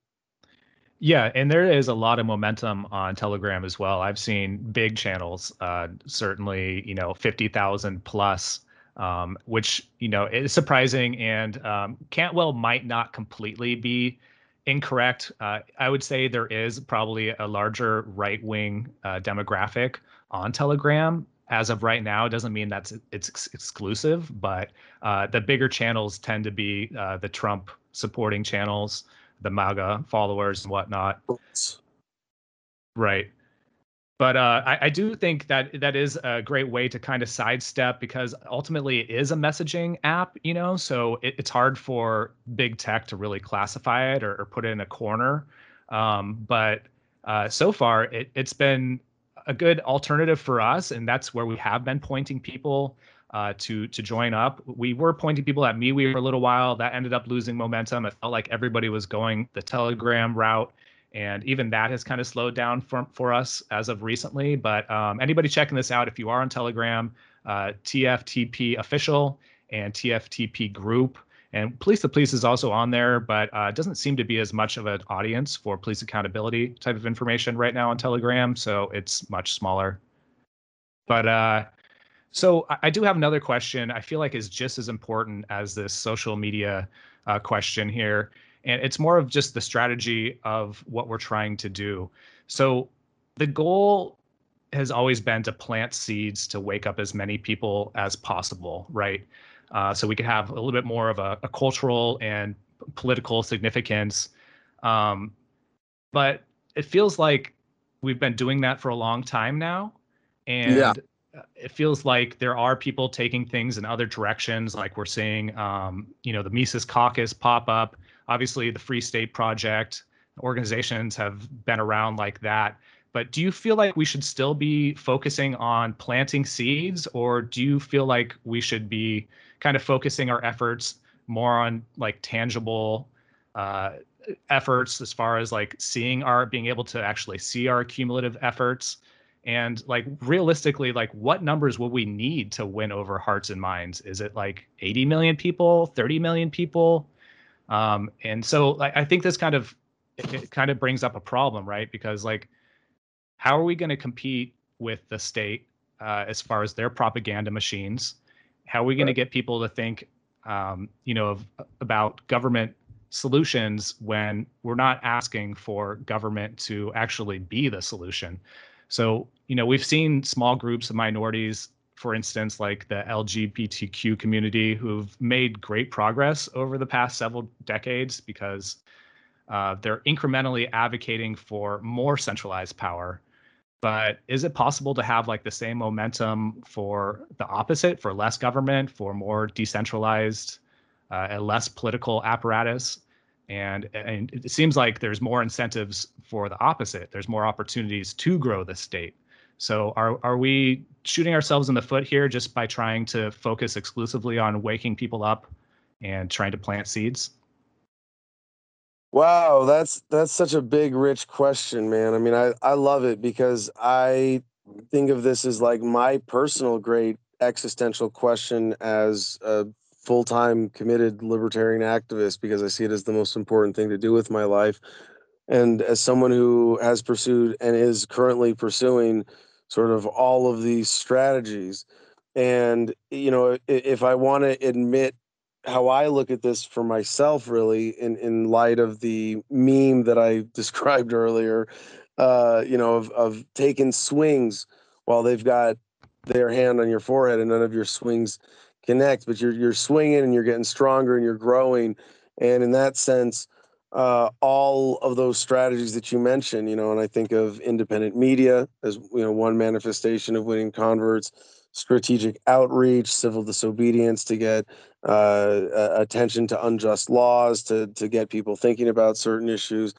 Yeah and there is a lot of momentum on telegram as well. I've seen big channels uh, certainly you know 50000 plus um, which you know is surprising. And um, Cantwell might not completely be incorrect. Uh, I would say there is probably a larger right wing uh, demographic on Telegram. As of right now, it doesn't mean that's it's ex- exclusive, but uh, the bigger channels tend to be uh, the Trump supporting channels, the MAGA followers and whatnot. Right but uh, I, I, do think that that is a great way to kind of sidestep because ultimately it is a messaging app, you know, so it, it's hard for big tech to really classify it or, or put it in a corner. Um, but uh, so far, it, it's been a good alternative for us, and that's where we have been pointing people uh, to to join up. We were pointing people at MeWe for a little while. That ended up losing momentum. It felt like everybody was going the Telegram route and even that has kind of slowed down for, for us as of recently. But um, anybody checking this out, if you are on Telegram, uh, TFTP official and TFTP group, And Police the Police is also on there, but uh, doesn't seem to be as much of an audience for police accountability type of information right now on Telegram. So it's much smaller. But uh, so I, I do have another question. I feel like is just as important as this social media uh, question here, and it's more of just the strategy of what we're trying to do. So the goal has always been to plant seeds to wake up as many people as possible, right? Uh, so we could have a little bit more of a, a cultural and political significance. Um, but it feels like we've been doing that for a long time now. And Yeah. it feels like there are people taking things in other directions. Like we're seeing, um, you know, the Mises Caucus pop up. Obviously, the Free State Project organizations have been around like that. But do you feel like we should still be focusing on planting seeds, or do you feel like we should be kind of focusing our efforts more on like tangible uh, efforts as far as like seeing our being able to actually see our cumulative efforts? And like realistically like what numbers would we need to win over hearts and minds? Is it like 80 million people 30 million people um and so like, i think this kind of it, it kind of brings up a problem right? Because like how are we going to compete with the state uh, as far as their propaganda machines? How are we going to get people to think um, you know of, about government solutions when we're not asking for government to actually be the solution? So you know we've seen small groups of minorities for instance like the lgbtq community who've made great progress over the past several decades because uh, they're incrementally advocating for more centralized power. But is it possible to have like the same momentum for the opposite for less government for more decentralized uh, a less political apparatus? And and it seems like there's more incentives for the opposite. There's more opportunities to grow the state. So are are we shooting ourselves in the foot here just by trying to focus exclusively on waking people up and trying to plant seeds Wow, that's that's such a big, rich question, man. I mean, I I love it because I think of this as like my personal great existential question as a full-time committed libertarian activist because I see it as the most important thing to do with my life. And as someone who has pursued and is currently pursuing sort of all of these strategies, and you know, if I want to admit how I look at this for myself, really, in in light of the meme that I described earlier, uh, you know, of of taking swings while they've got their hand on your forehead and none of your swings connect, but you're you're swinging and you're getting stronger and you're growing, and in that sense. Uh, all of those strategies that you mentioned, you know, and I think of independent media as you know one manifestation of winning converts, strategic outreach, civil disobedience to get uh, attention to unjust laws to to get people thinking about certain issues.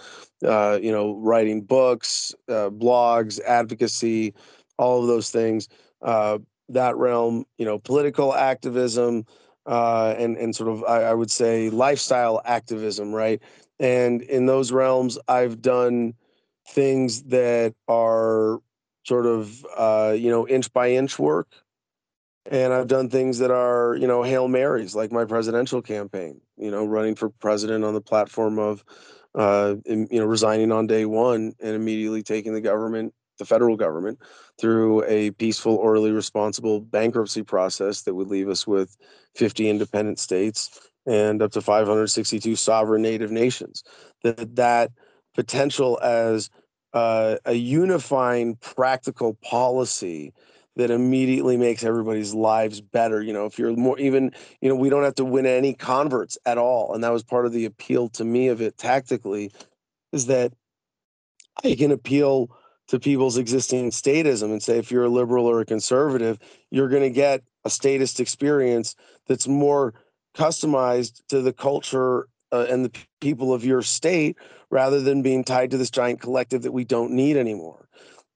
Uh, you know, writing books, uh, blogs, advocacy, all of those things. Uh, that realm, you know, political activism, uh, and and sort of I, I would say lifestyle activism, right? And in those realms, I've done things that are sort of uh, you know inch by inch work. And I've done things that are, you know, Hail Marys, like my presidential campaign, you know, running for president on the platform of, uh, you know, resigning on day one and immediately taking the government, the federal government, through a peaceful, orderly, responsible bankruptcy process that would leave us with 50 independent states and up to 562 sovereign native nations. That that potential as uh, a unifying, practical policy that immediately makes everybody's lives better. You know, if you're more even, you know, we don't have to win any converts at all. And that was part of the appeal to me of it tactically, is that I can appeal to people's existing statism and say if you're a liberal or a conservative, you're going to get a statist experience that's more customized to the culture uh, and the people of your state rather than being tied to this giant collective that we don't need anymore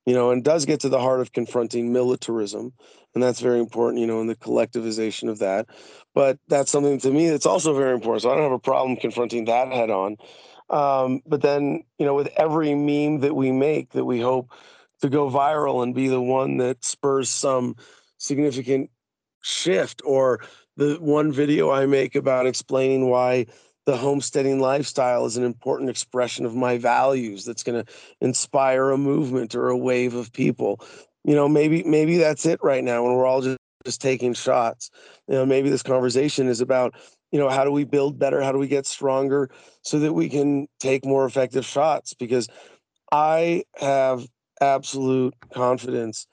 you know, and does get to the heart of confronting militarism, and that's very important, you know, in the collectivization of that. But that's something to me that's also very important. So I don't have a problem confronting that head on. Um, but then, you know, with every meme that we make that we hope to go viral and be the one that spurs some significant shift or the one video I make about explaining why the homesteading lifestyle is an important expression of my values that's going to inspire a movement or a wave of people. You know, maybe maybe that's it right now when we're all just just taking shots. You know, maybe this conversation is about, you know, how do we build better? How do we get stronger so that we can take more effective shots? Because I have absolute confidence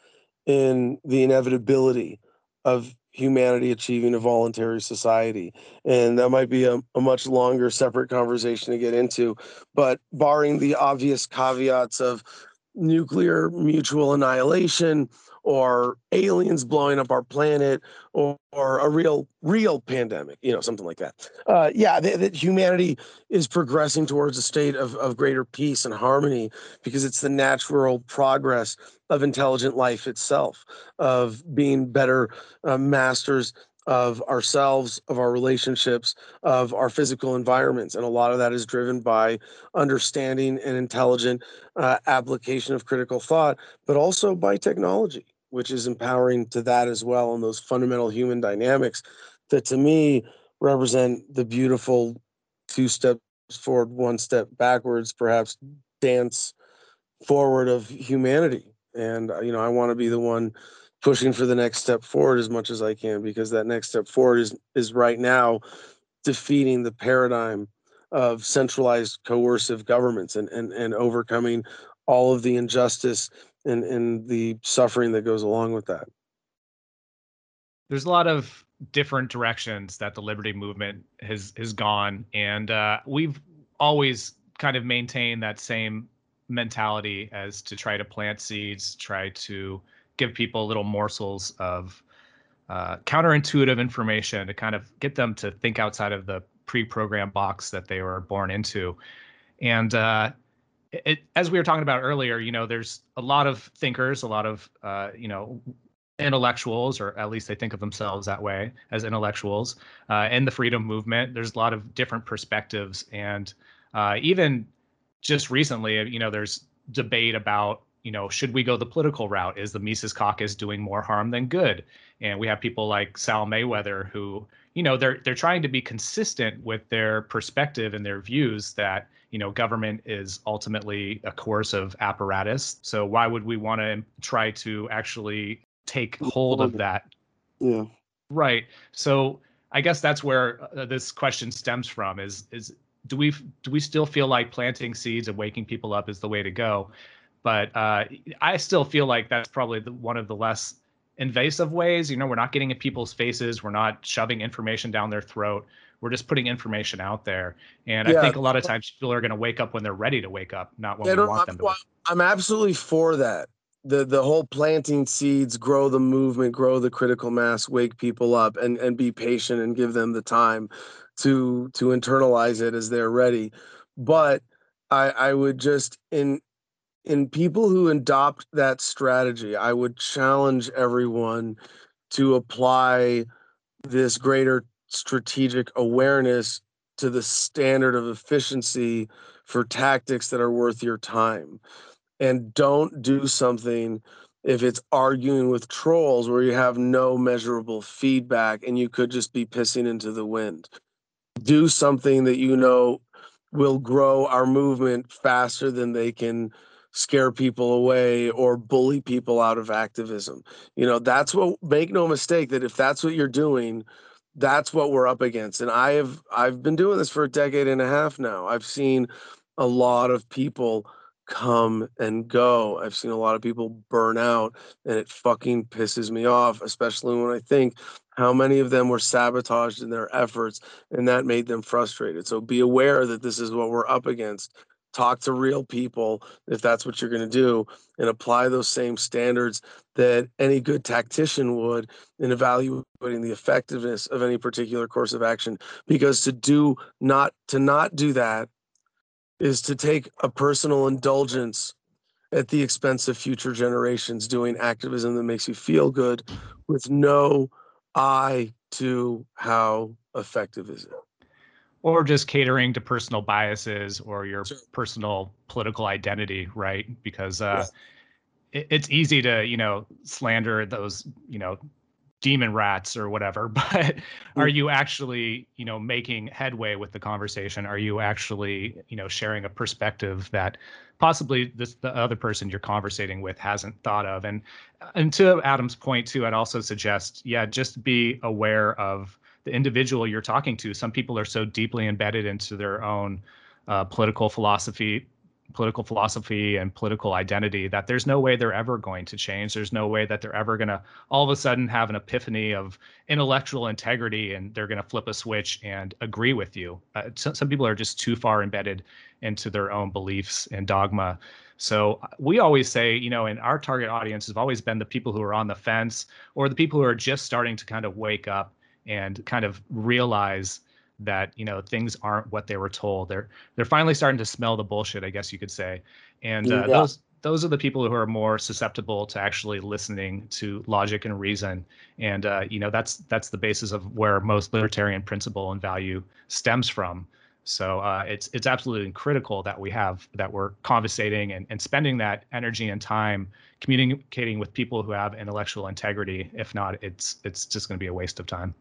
in the inevitability of humanity achieving a voluntary society. And that might be a, a, much longer, separate conversation to get into. But barring the obvious caveats of nuclear mutual annihilation, or aliens blowing up our planet or, or a real real pandemic you know something like that uh, yeah that humanity is progressing towards a state of, of greater peace and harmony because it's the natural progress of intelligent life itself of being better uh, masters of ourselves, of our relationships, of our physical environments. And a lot of that is driven by understanding and intelligent uh, application of critical thought, but also by technology which is empowering to that as well and those fundamental human dynamics that to me represent the beautiful two steps forward one step backwards perhaps dance forward of humanity. And uh, you know i want to be the one pushing for the next step forward as much as i can because that next step forward is is right now defeating the paradigm of centralized coercive governments and and, and overcoming all of the injustice and and the suffering that goes along with that. There's a lot of different directions that the liberty movement has has gone and uh, we've always kind of maintained that same mentality as to try to plant seeds try to give people little morsels of uh, counterintuitive information to kind of get them to think outside of the pre-programmed box that they were born into. And uh, it, as we were talking about earlier, you know, there's a lot of thinkers, a lot of, uh, you know, intellectuals, or at least they think of themselves that way as intellectuals, uh, in the freedom movement. There's a lot of different perspectives, and uh, even just recently, you know, there's debate about, you know, should we go the political route? Is the Mises Caucus doing more harm than good? And we have people like Sal Mayweather who, you know, they're they're trying to be consistent with their perspective and their views that you know government is ultimately a coercive apparatus. So why would we want to try to actually take hold of that? Yeah. Right. So i guess that's where uh, this question stems from is is do we do we still feel like planting seeds and waking people up is the way to go but uh, i still feel like that's probably the, one of the less invasive ways you know we're not getting in people's faces we're not shoving information down their throat we're just putting information out there. And yeah. I think a lot of times people are going to wake up when they're ready to wake up, not when yeah, we want them to. I'm absolutely for that. The the whole planting seeds, grow the movement, grow the critical mass, wake people up, and and be patient and give them the time to to internalize it as they're ready. But I I would just in in people who adopt that strategy, I would challenge everyone to apply this greater strategic awareness to the standard of efficiency for tactics that are worth your time. And don't do something if it's arguing with trolls where you have no measurable feedback and you could just be pissing into the wind. Do something that you know will grow our movement faster than they can scare people away or bully people out of activism. You know, that's what make no mistake that if that's what you're doing, that's what we're up against and i have i've been doing this for a decade and a half now. I've seen a lot of people come and go. I've seen a lot of people burn out and it fucking pisses me off especially when i think how many of them were sabotaged in their efforts and that made them frustrated. So be aware that this is what we're up against talk to real people if that's what you're going to do and apply those same standards that any good tactician would in evaluating the effectiveness of any particular course of action. Because to do not to not do that is to take a personal indulgence at the expense of future generations doing activism that makes you feel good with no eye to how effective is it or just catering to personal biases or your sure. personal political identity, right? Because uh, yeah. it, it's easy to you know slander those you know demon rats or whatever but are you actually you know making headway with the conversation are you actually you know sharing a perspective that possibly this the other person you're conversating with hasn't thought of and and to adam's point too i'd also suggest yeah just be aware of the individual you're talking to some people are so deeply embedded into their own uh, political philosophy political philosophy and political identity that there's no way they're ever going to change. There's no way that they're ever going to all of a sudden have an epiphany of intellectual integrity and they're going to flip a switch and agree with you. Uh, some, some people are just too far embedded into their own beliefs and dogma. So uh, we always say, you know, and our target audience has always been the people who are on the fence or the people who are just starting to kind of wake up and kind of realize that you know things aren't what they were told. They're they're finally starting to smell the bullshit, I guess you could say. And uh, yeah. those those are the people who are more susceptible to actually listening to logic and reason. And uh, you know that's that's the basis of where most libertarian principle and value stems from. So uh, it's it's absolutely critical that we have that we're conversating and, and spending that energy and time communicating with people who have intellectual integrity. If not, it's it's just going to be a waste of time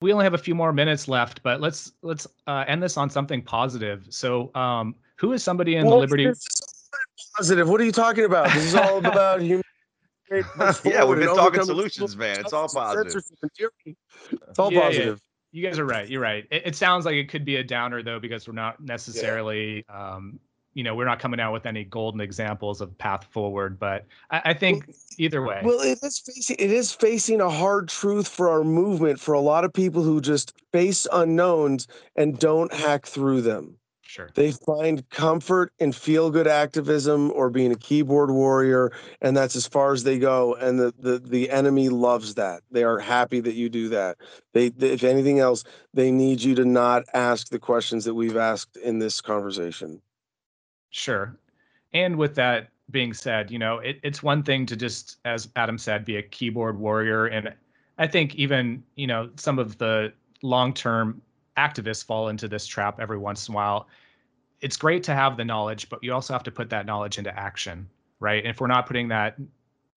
we only have a few more minutes left, but let's let's uh, end this on something positive. So, um, who is somebody in well, the Liberty? Positive. What are you talking about? This is all about human. yeah, we've been talking solutions, man. It's all positive. It's all yeah, positive. Yeah. You guys are right. You're right. It, it, sounds like it could be a downer though, because we're not necessarily yeah. um, you know, we're not coming out with any golden examples of path forward, but I, I think well, either way. Well, it is facing it is facing a hard truth for our movement for a lot of people who just face unknowns and don't hack through them. Sure. They find comfort in feel good activism or being a keyboard warrior, and that's as far as they go. And the, the, the enemy loves that. They are happy that you do that. They, they, if anything else, they need you to not ask the questions that we've asked in this conversation. Sure. And with that being said, you know, it, it's one thing to just, as Adam said, be a keyboard warrior. And I think even, you know, some of the long term activists fall into this trap every once in a while. It's great to have the knowledge, but you also have to put that knowledge into action, right? And if we're not putting that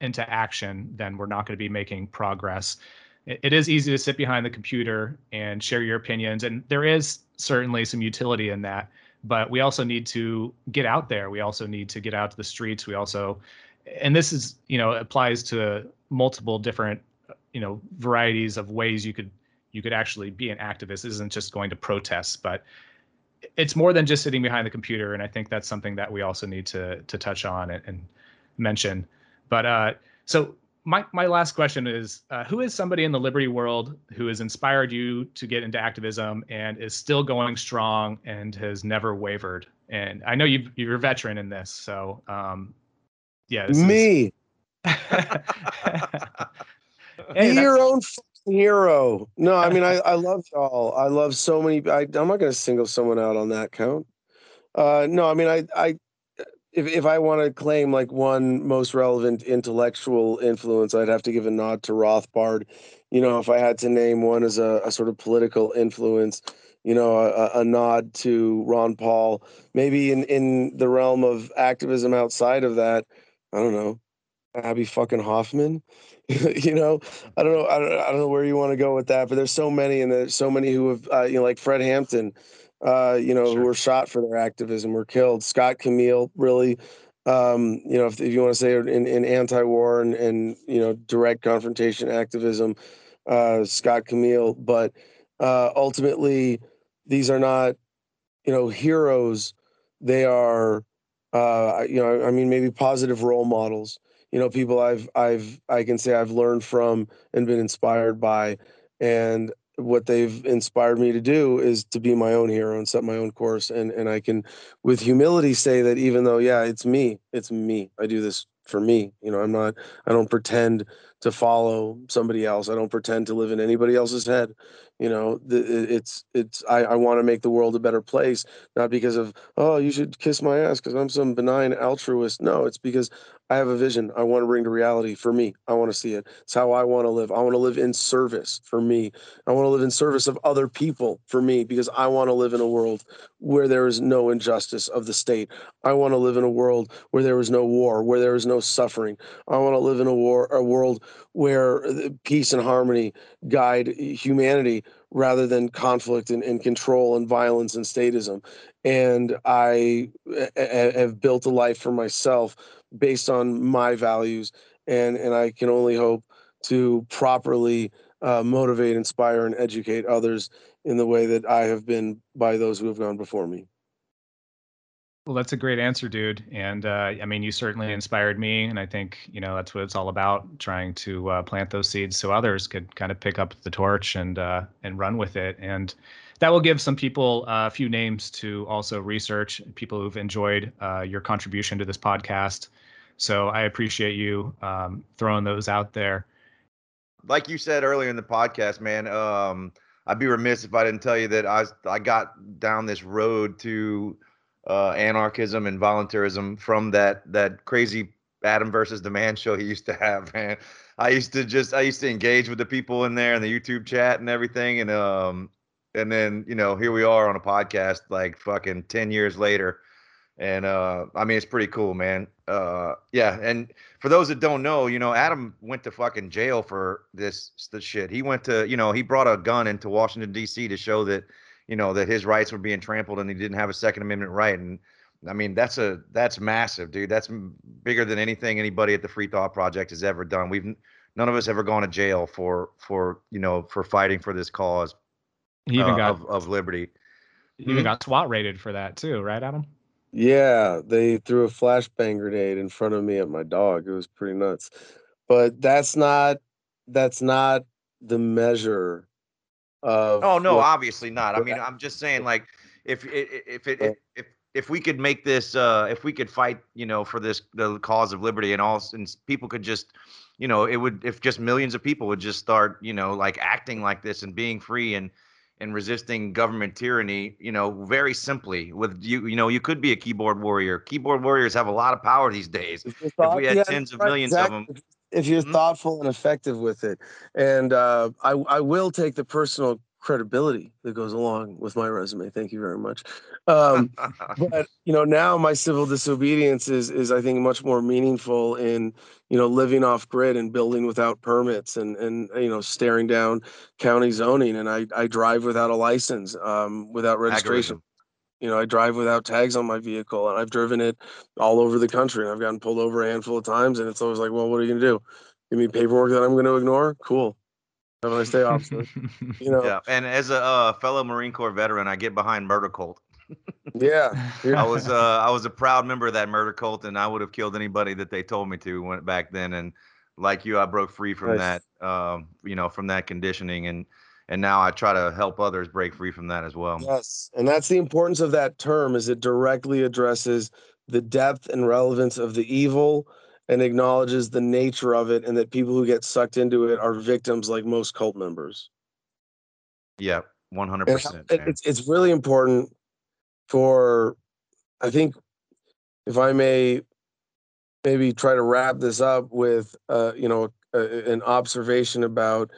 into action, then we're not going to be making progress. It, it is easy to sit behind the computer and share your opinions, and there is certainly some utility in that but we also need to get out there. We also need to get out to the streets. We also and this is you know applies to multiple different you know varieties of ways you could you could actually be an activist. Isn't just going to protest but it's more than just sitting behind the computer and i think that's something that we also need to to touch on and, and mention. But uh so my my last question is uh, who is somebody in the liberty world who has inspired you to get into activism and is still going strong and has never wavered? And i know you you're a veteran in this so um yeah me. Is... hey, your own hero. No i mean i i love y'all. I love so many I, i'm not going to single someone out on that count. Uh no i mean i i if if I want to claim like one most relevant intellectual influence, I'd have to give a nod to Rothbard. You know, if I had to name one as a, a sort of political influence, you know, a, a, nod to Ron Paul. Maybe in in the realm of activism outside of that, I don't know, Abbie fucking Hoffman. you know, I don't know, I don't, I don't know where you want to go with that, but there's so many, and there's so many who have, uh, you know, like Fred Hampton uh, you know, sure. who were shot for their activism were killed. Scott Camil, really, um, you know, if, if you want to say in, in anti-war and, and, you know, direct confrontation activism, uh, Scott Camil. But uh, ultimately, these are not, you know, heroes. They are, uh, you know, I mean, maybe positive role models. You know, people I've, I've, I can say I've learned from and been inspired by, and what they've inspired me to do is to be my own hero and set my own course. And and I can with humility say that even though yeah it's me it's me. I do this for me. You know I'm not I don't pretend to follow somebody else I don't pretend to live in anybody else's head you know it's it's I, I want to make the world a better place not because of oh you should kiss my ass because I'm some benign altruist no it's because I have a vision I want to bring to reality for me. I want to see it. It's how I want to live. I want to live in service for me. I want to live in service of other people for me because I want to live in a world where there is no injustice of the state. I want to live in a world where there is no war, where there is no suffering. I want to live in a war a world where peace and harmony guide humanity rather than conflict and, and control and violence and statism. And I have built a life for myself based on my values, and and I can only hope to properly uh, motivate, inspire, and educate others in the way that I have been by those who have gone before me. Well, that's a great answer, dude. And uh, I mean, you certainly inspired me, and I think you know that's what it's all about: trying to uh, plant those seeds so others could kind of pick up the torch and uh, and run with it. And that will give some people uh, a few names to also research. People who've enjoyed uh, your contribution to this podcast. So I appreciate you um, throwing those out there. like you said earlier in the podcast, man, um, I'd be remiss if I didn't tell you that I I got down this road to uh, anarchism and voluntarism from that that crazy Adam versus the Man show he used to have, man. I used to just I used to engage with the people in there in the YouTube chat and everything, and um and then you know here we are on a podcast like fucking ten years later, and uh I mean it's pretty cool, man. Uh yeah, and for those that don't know, you know, Adam went to fucking jail for this this shit. He went to, you know, he brought a gun into Washington D.C. to show that, you know, that his rights were being trampled and he didn't have a Second Amendment right. And I mean, that's a that's massive, dude. That's bigger than anything anybody at the Free Thought Project has ever done. We've none of us ever gone to jail for for you know for fighting for this cause He even uh, got of, of liberty. he even got SWAT rated for that too, right, Adam? Yeah, they threw a flashbang grenade in front of me at my dog. It was pretty nuts. But that's not that's not the measure of Oh no, what- obviously not. I mean, I'm just saying, like, if if it if, if if we could make this, uh, if we could fight, you know, for this the cause of liberty and all, and people could just, you know, it would if just millions of people would just start, you know, like acting like this and being free and and resisting government tyranny, you know, very simply with you, you know, you could be a keyboard warrior. Keyboard warriors have a lot of power these days. If, we had yeah, tens of right, millions of exactly. 'em. If- If you're Mhm. thoughtful and effective with it, and uh, I, I will take the personal credibility that goes along with my resume. Thank you very much. Um, but you know, now my civil disobedience is is I think much more meaningful in you know living off grid and building without permits and and you know staring down county zoning. And I I drive without a license, um, without registration Agorism. You know, I drive without tags on my vehicle and I've driven it all over the country and I've gotten pulled over a handful of times and it's always like, well, what are you gonna do? Give me paperwork that I'm gonna ignore? Cool. Have a nice day, officer. You know, Yeah, and as a uh, fellow Marine Corps veteran, I get behind Murder Cult. yeah. yeah. I was uh, I was a proud member of that murder cult, and I would have killed anybody that they told me to when back then. And like you, I broke free from Nice. that, um, you know, from that conditioning, and and now I try to help others break free from that as well. Yes. And that's the importance of that term is it directly addresses the depth and relevance of the evil and acknowledges the nature of it and that people who get sucked into it are victims like most cult members. Yeah, one hundred And how- percent. it- it's it's really important for I think if I may maybe try to wrap this up with uh you know an observation about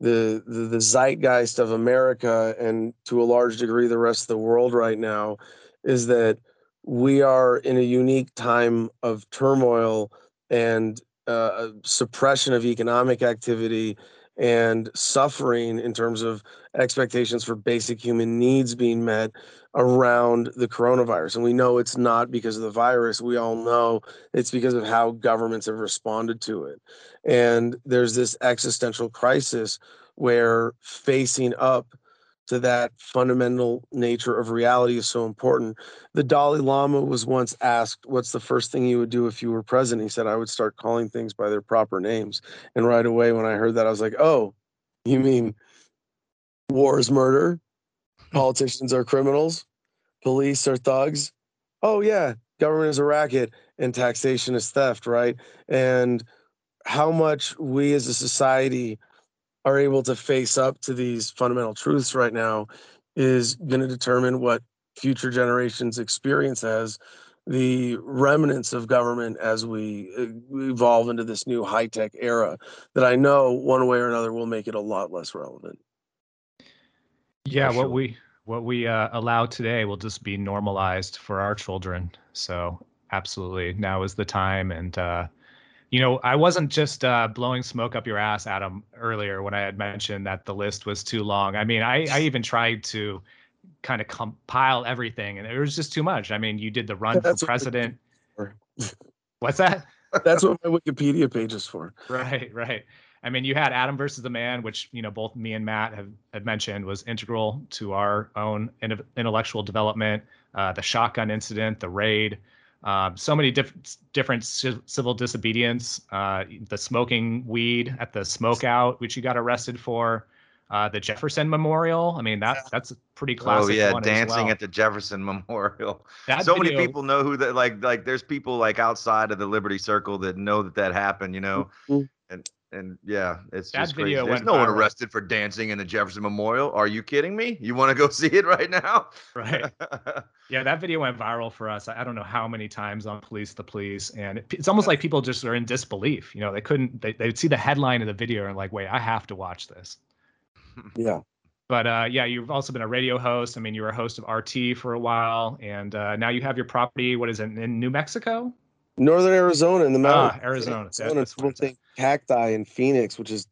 the, the the zeitgeist of America and to a large degree the rest of the world right now is that we are in a unique time of turmoil and uh, suppression of economic activity and suffering in terms of expectations for basic human needs being met around the coronavirus. And we know it's not because of the virus. We all know it's because of how governments have responded to it. And there's this existential crisis where facing up to that fundamental nature of reality is so important. The Dalai Lama was once asked, What's the first thing you would do if you were president? He said, I would start calling things by their proper names. And right away, when I heard that, I was like, Oh, you mean war is murder? Politicians are criminals? Police are thugs? Oh, yeah, government is a racket and taxation is theft, right? And how much we as a society are able to face up to these fundamental truths right now is going to determine what future generations experience as the remnants of government as we uh, evolve into this new high tech era that I know one way or another will make it a lot less relevant. Yeah, For what we what we uh, allow today will just be normalized for our children. So absolutely, now is the time. And uh, you know, I wasn't just uh, blowing smoke up your ass, Adam, earlier when I had mentioned that the list was too long. I mean, I, I even tried to kind of compile everything, and it was just too much. I mean, you did the run for That's what president. What's that? That's what my Wikipedia page is for. Right, right. I mean, you had Adam versus the Man, which you know both me and Matt have had mentioned was integral to our own in- intellectual development. Uh, the shotgun incident, the raid, um, so many different different ci- civil disobedience. Uh, the smoking weed at the smokeout, which you got arrested for. Uh, the Jefferson Memorial. I mean, that that's pretty classic. Oh yeah, one as dancing well. at the Jefferson Memorial. That so many people know who that like like there's people like outside of the Liberty Circle that know that that happened, you know. Mhm. And and yeah, it's That just crazy. There's went no one arrested for dancing in the Jefferson Memorial. Are you kidding me? You want to go see it right now? Right. Yeah, that video went viral for us. I I don't know how many times on Police the Police, and it, it's almost like people just are in disbelief. You know, they couldn't. They they'd see the headline of the video and like, wait, I have to watch this. Yeah. But uh, yeah, you've also been a radio host. I mean, you were a host of RT for a while, and uh, now you have your property. What is it in New Mexico? Northern Arizona in the mountains. Ah, Arizona. Arizona, that's it's cacti in Phoenix, which is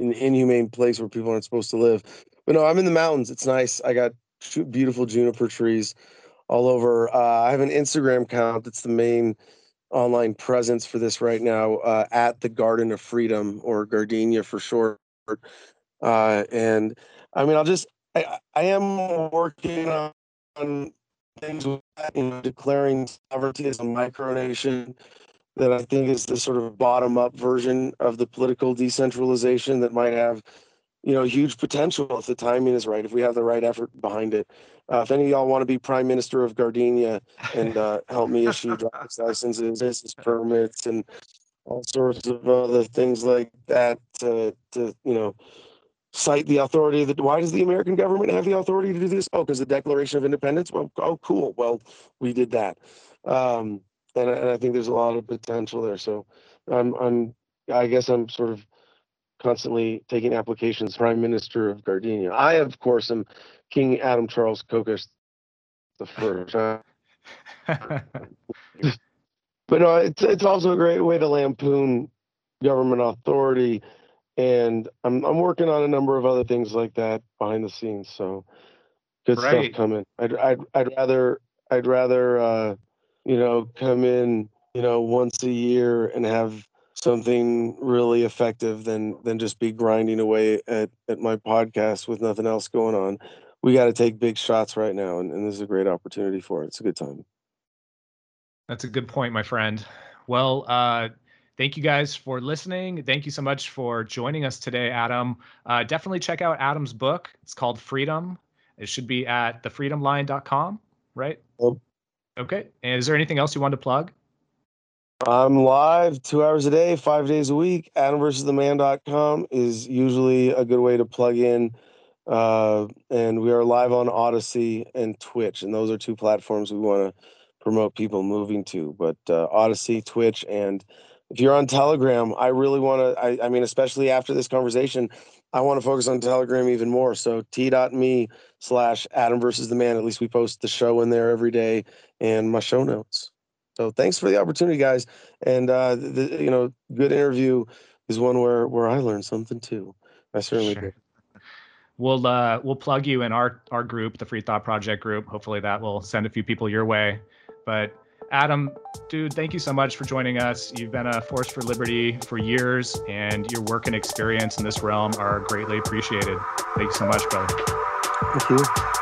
an inhumane place where people aren't supposed to live. But no, I'm in the mountains. It's nice. I got two beautiful juniper trees all over. Uh, I have an Instagram account that's the main online presence for this right now uh, at the Garden of Freedom or Gardenia for short. Uh, and I mean, I'll just, I, I am working on, on things with that, you know, declaring sovereignty as a micronation that I think is the sort of bottom up version of the political decentralization that might have, you know, huge potential if the timing is right, if we have the right effort behind it. Uh, if any of y'all want to be prime minister of Gardenia and uh, help me issue driver's licenses, business permits, and all sorts of other things like that to, to you know, cite the authority of the why does the american government have the authority to do this? Oh because the declaration of independence? Well oh cool. Well we did that. Um and, I- and i think there's a lot of potential there. So i'm i'm i guess i'm sort of constantly taking applications. Prime minister of gardenia. I of course am king adam charles kokesh the first. But no it's it's also a great way to lampoon government authority and I'm I'm working on a number of other things like that behind the scenes. So good Right. stuff coming. I'd I'd I'd rather I'd rather uh, you know come in you know once a year and have something really effective than than just be grinding away at at my podcast with nothing else going on. We got to take big shots right now, and, and this is a great opportunity for it. It's a good time. That's a good point, my friend. Well, uh, thank you guys for listening. Thank you so much for joining us today, Adam. Uh, definitely check out Adam's book. It's called Freedom. It should be at thefreedomline.com, right? Yep. Okay. And is there anything else you want to plug? I'm live two hours a day, five days a week. AdamVersusTheMan.com is usually a good way to plug in. Uh, and we are live on Odysee and Twitch, and those are two platforms we want to promote people moving to. But uh, Odysee, Twitch, and if you're on Telegram, I really want to. I, I mean, especially after this conversation, I want to focus on Telegram even more. So t.me slash Adam versus the Man. At least we post the show in there every day and my show notes. So thanks for the opportunity, guys. And uh, the, you know, good interview is one where where I learned something too. I certainly Sure. did. We'll uh, we'll plug you in our our group, the Free Thought Project group. Hopefully that will send a few people your way. But Adam, dude, thank you so much for joining us. You've been a force for liberty for years, and your work and experience in this realm are greatly appreciated. Thank you so much, brother. Thank you.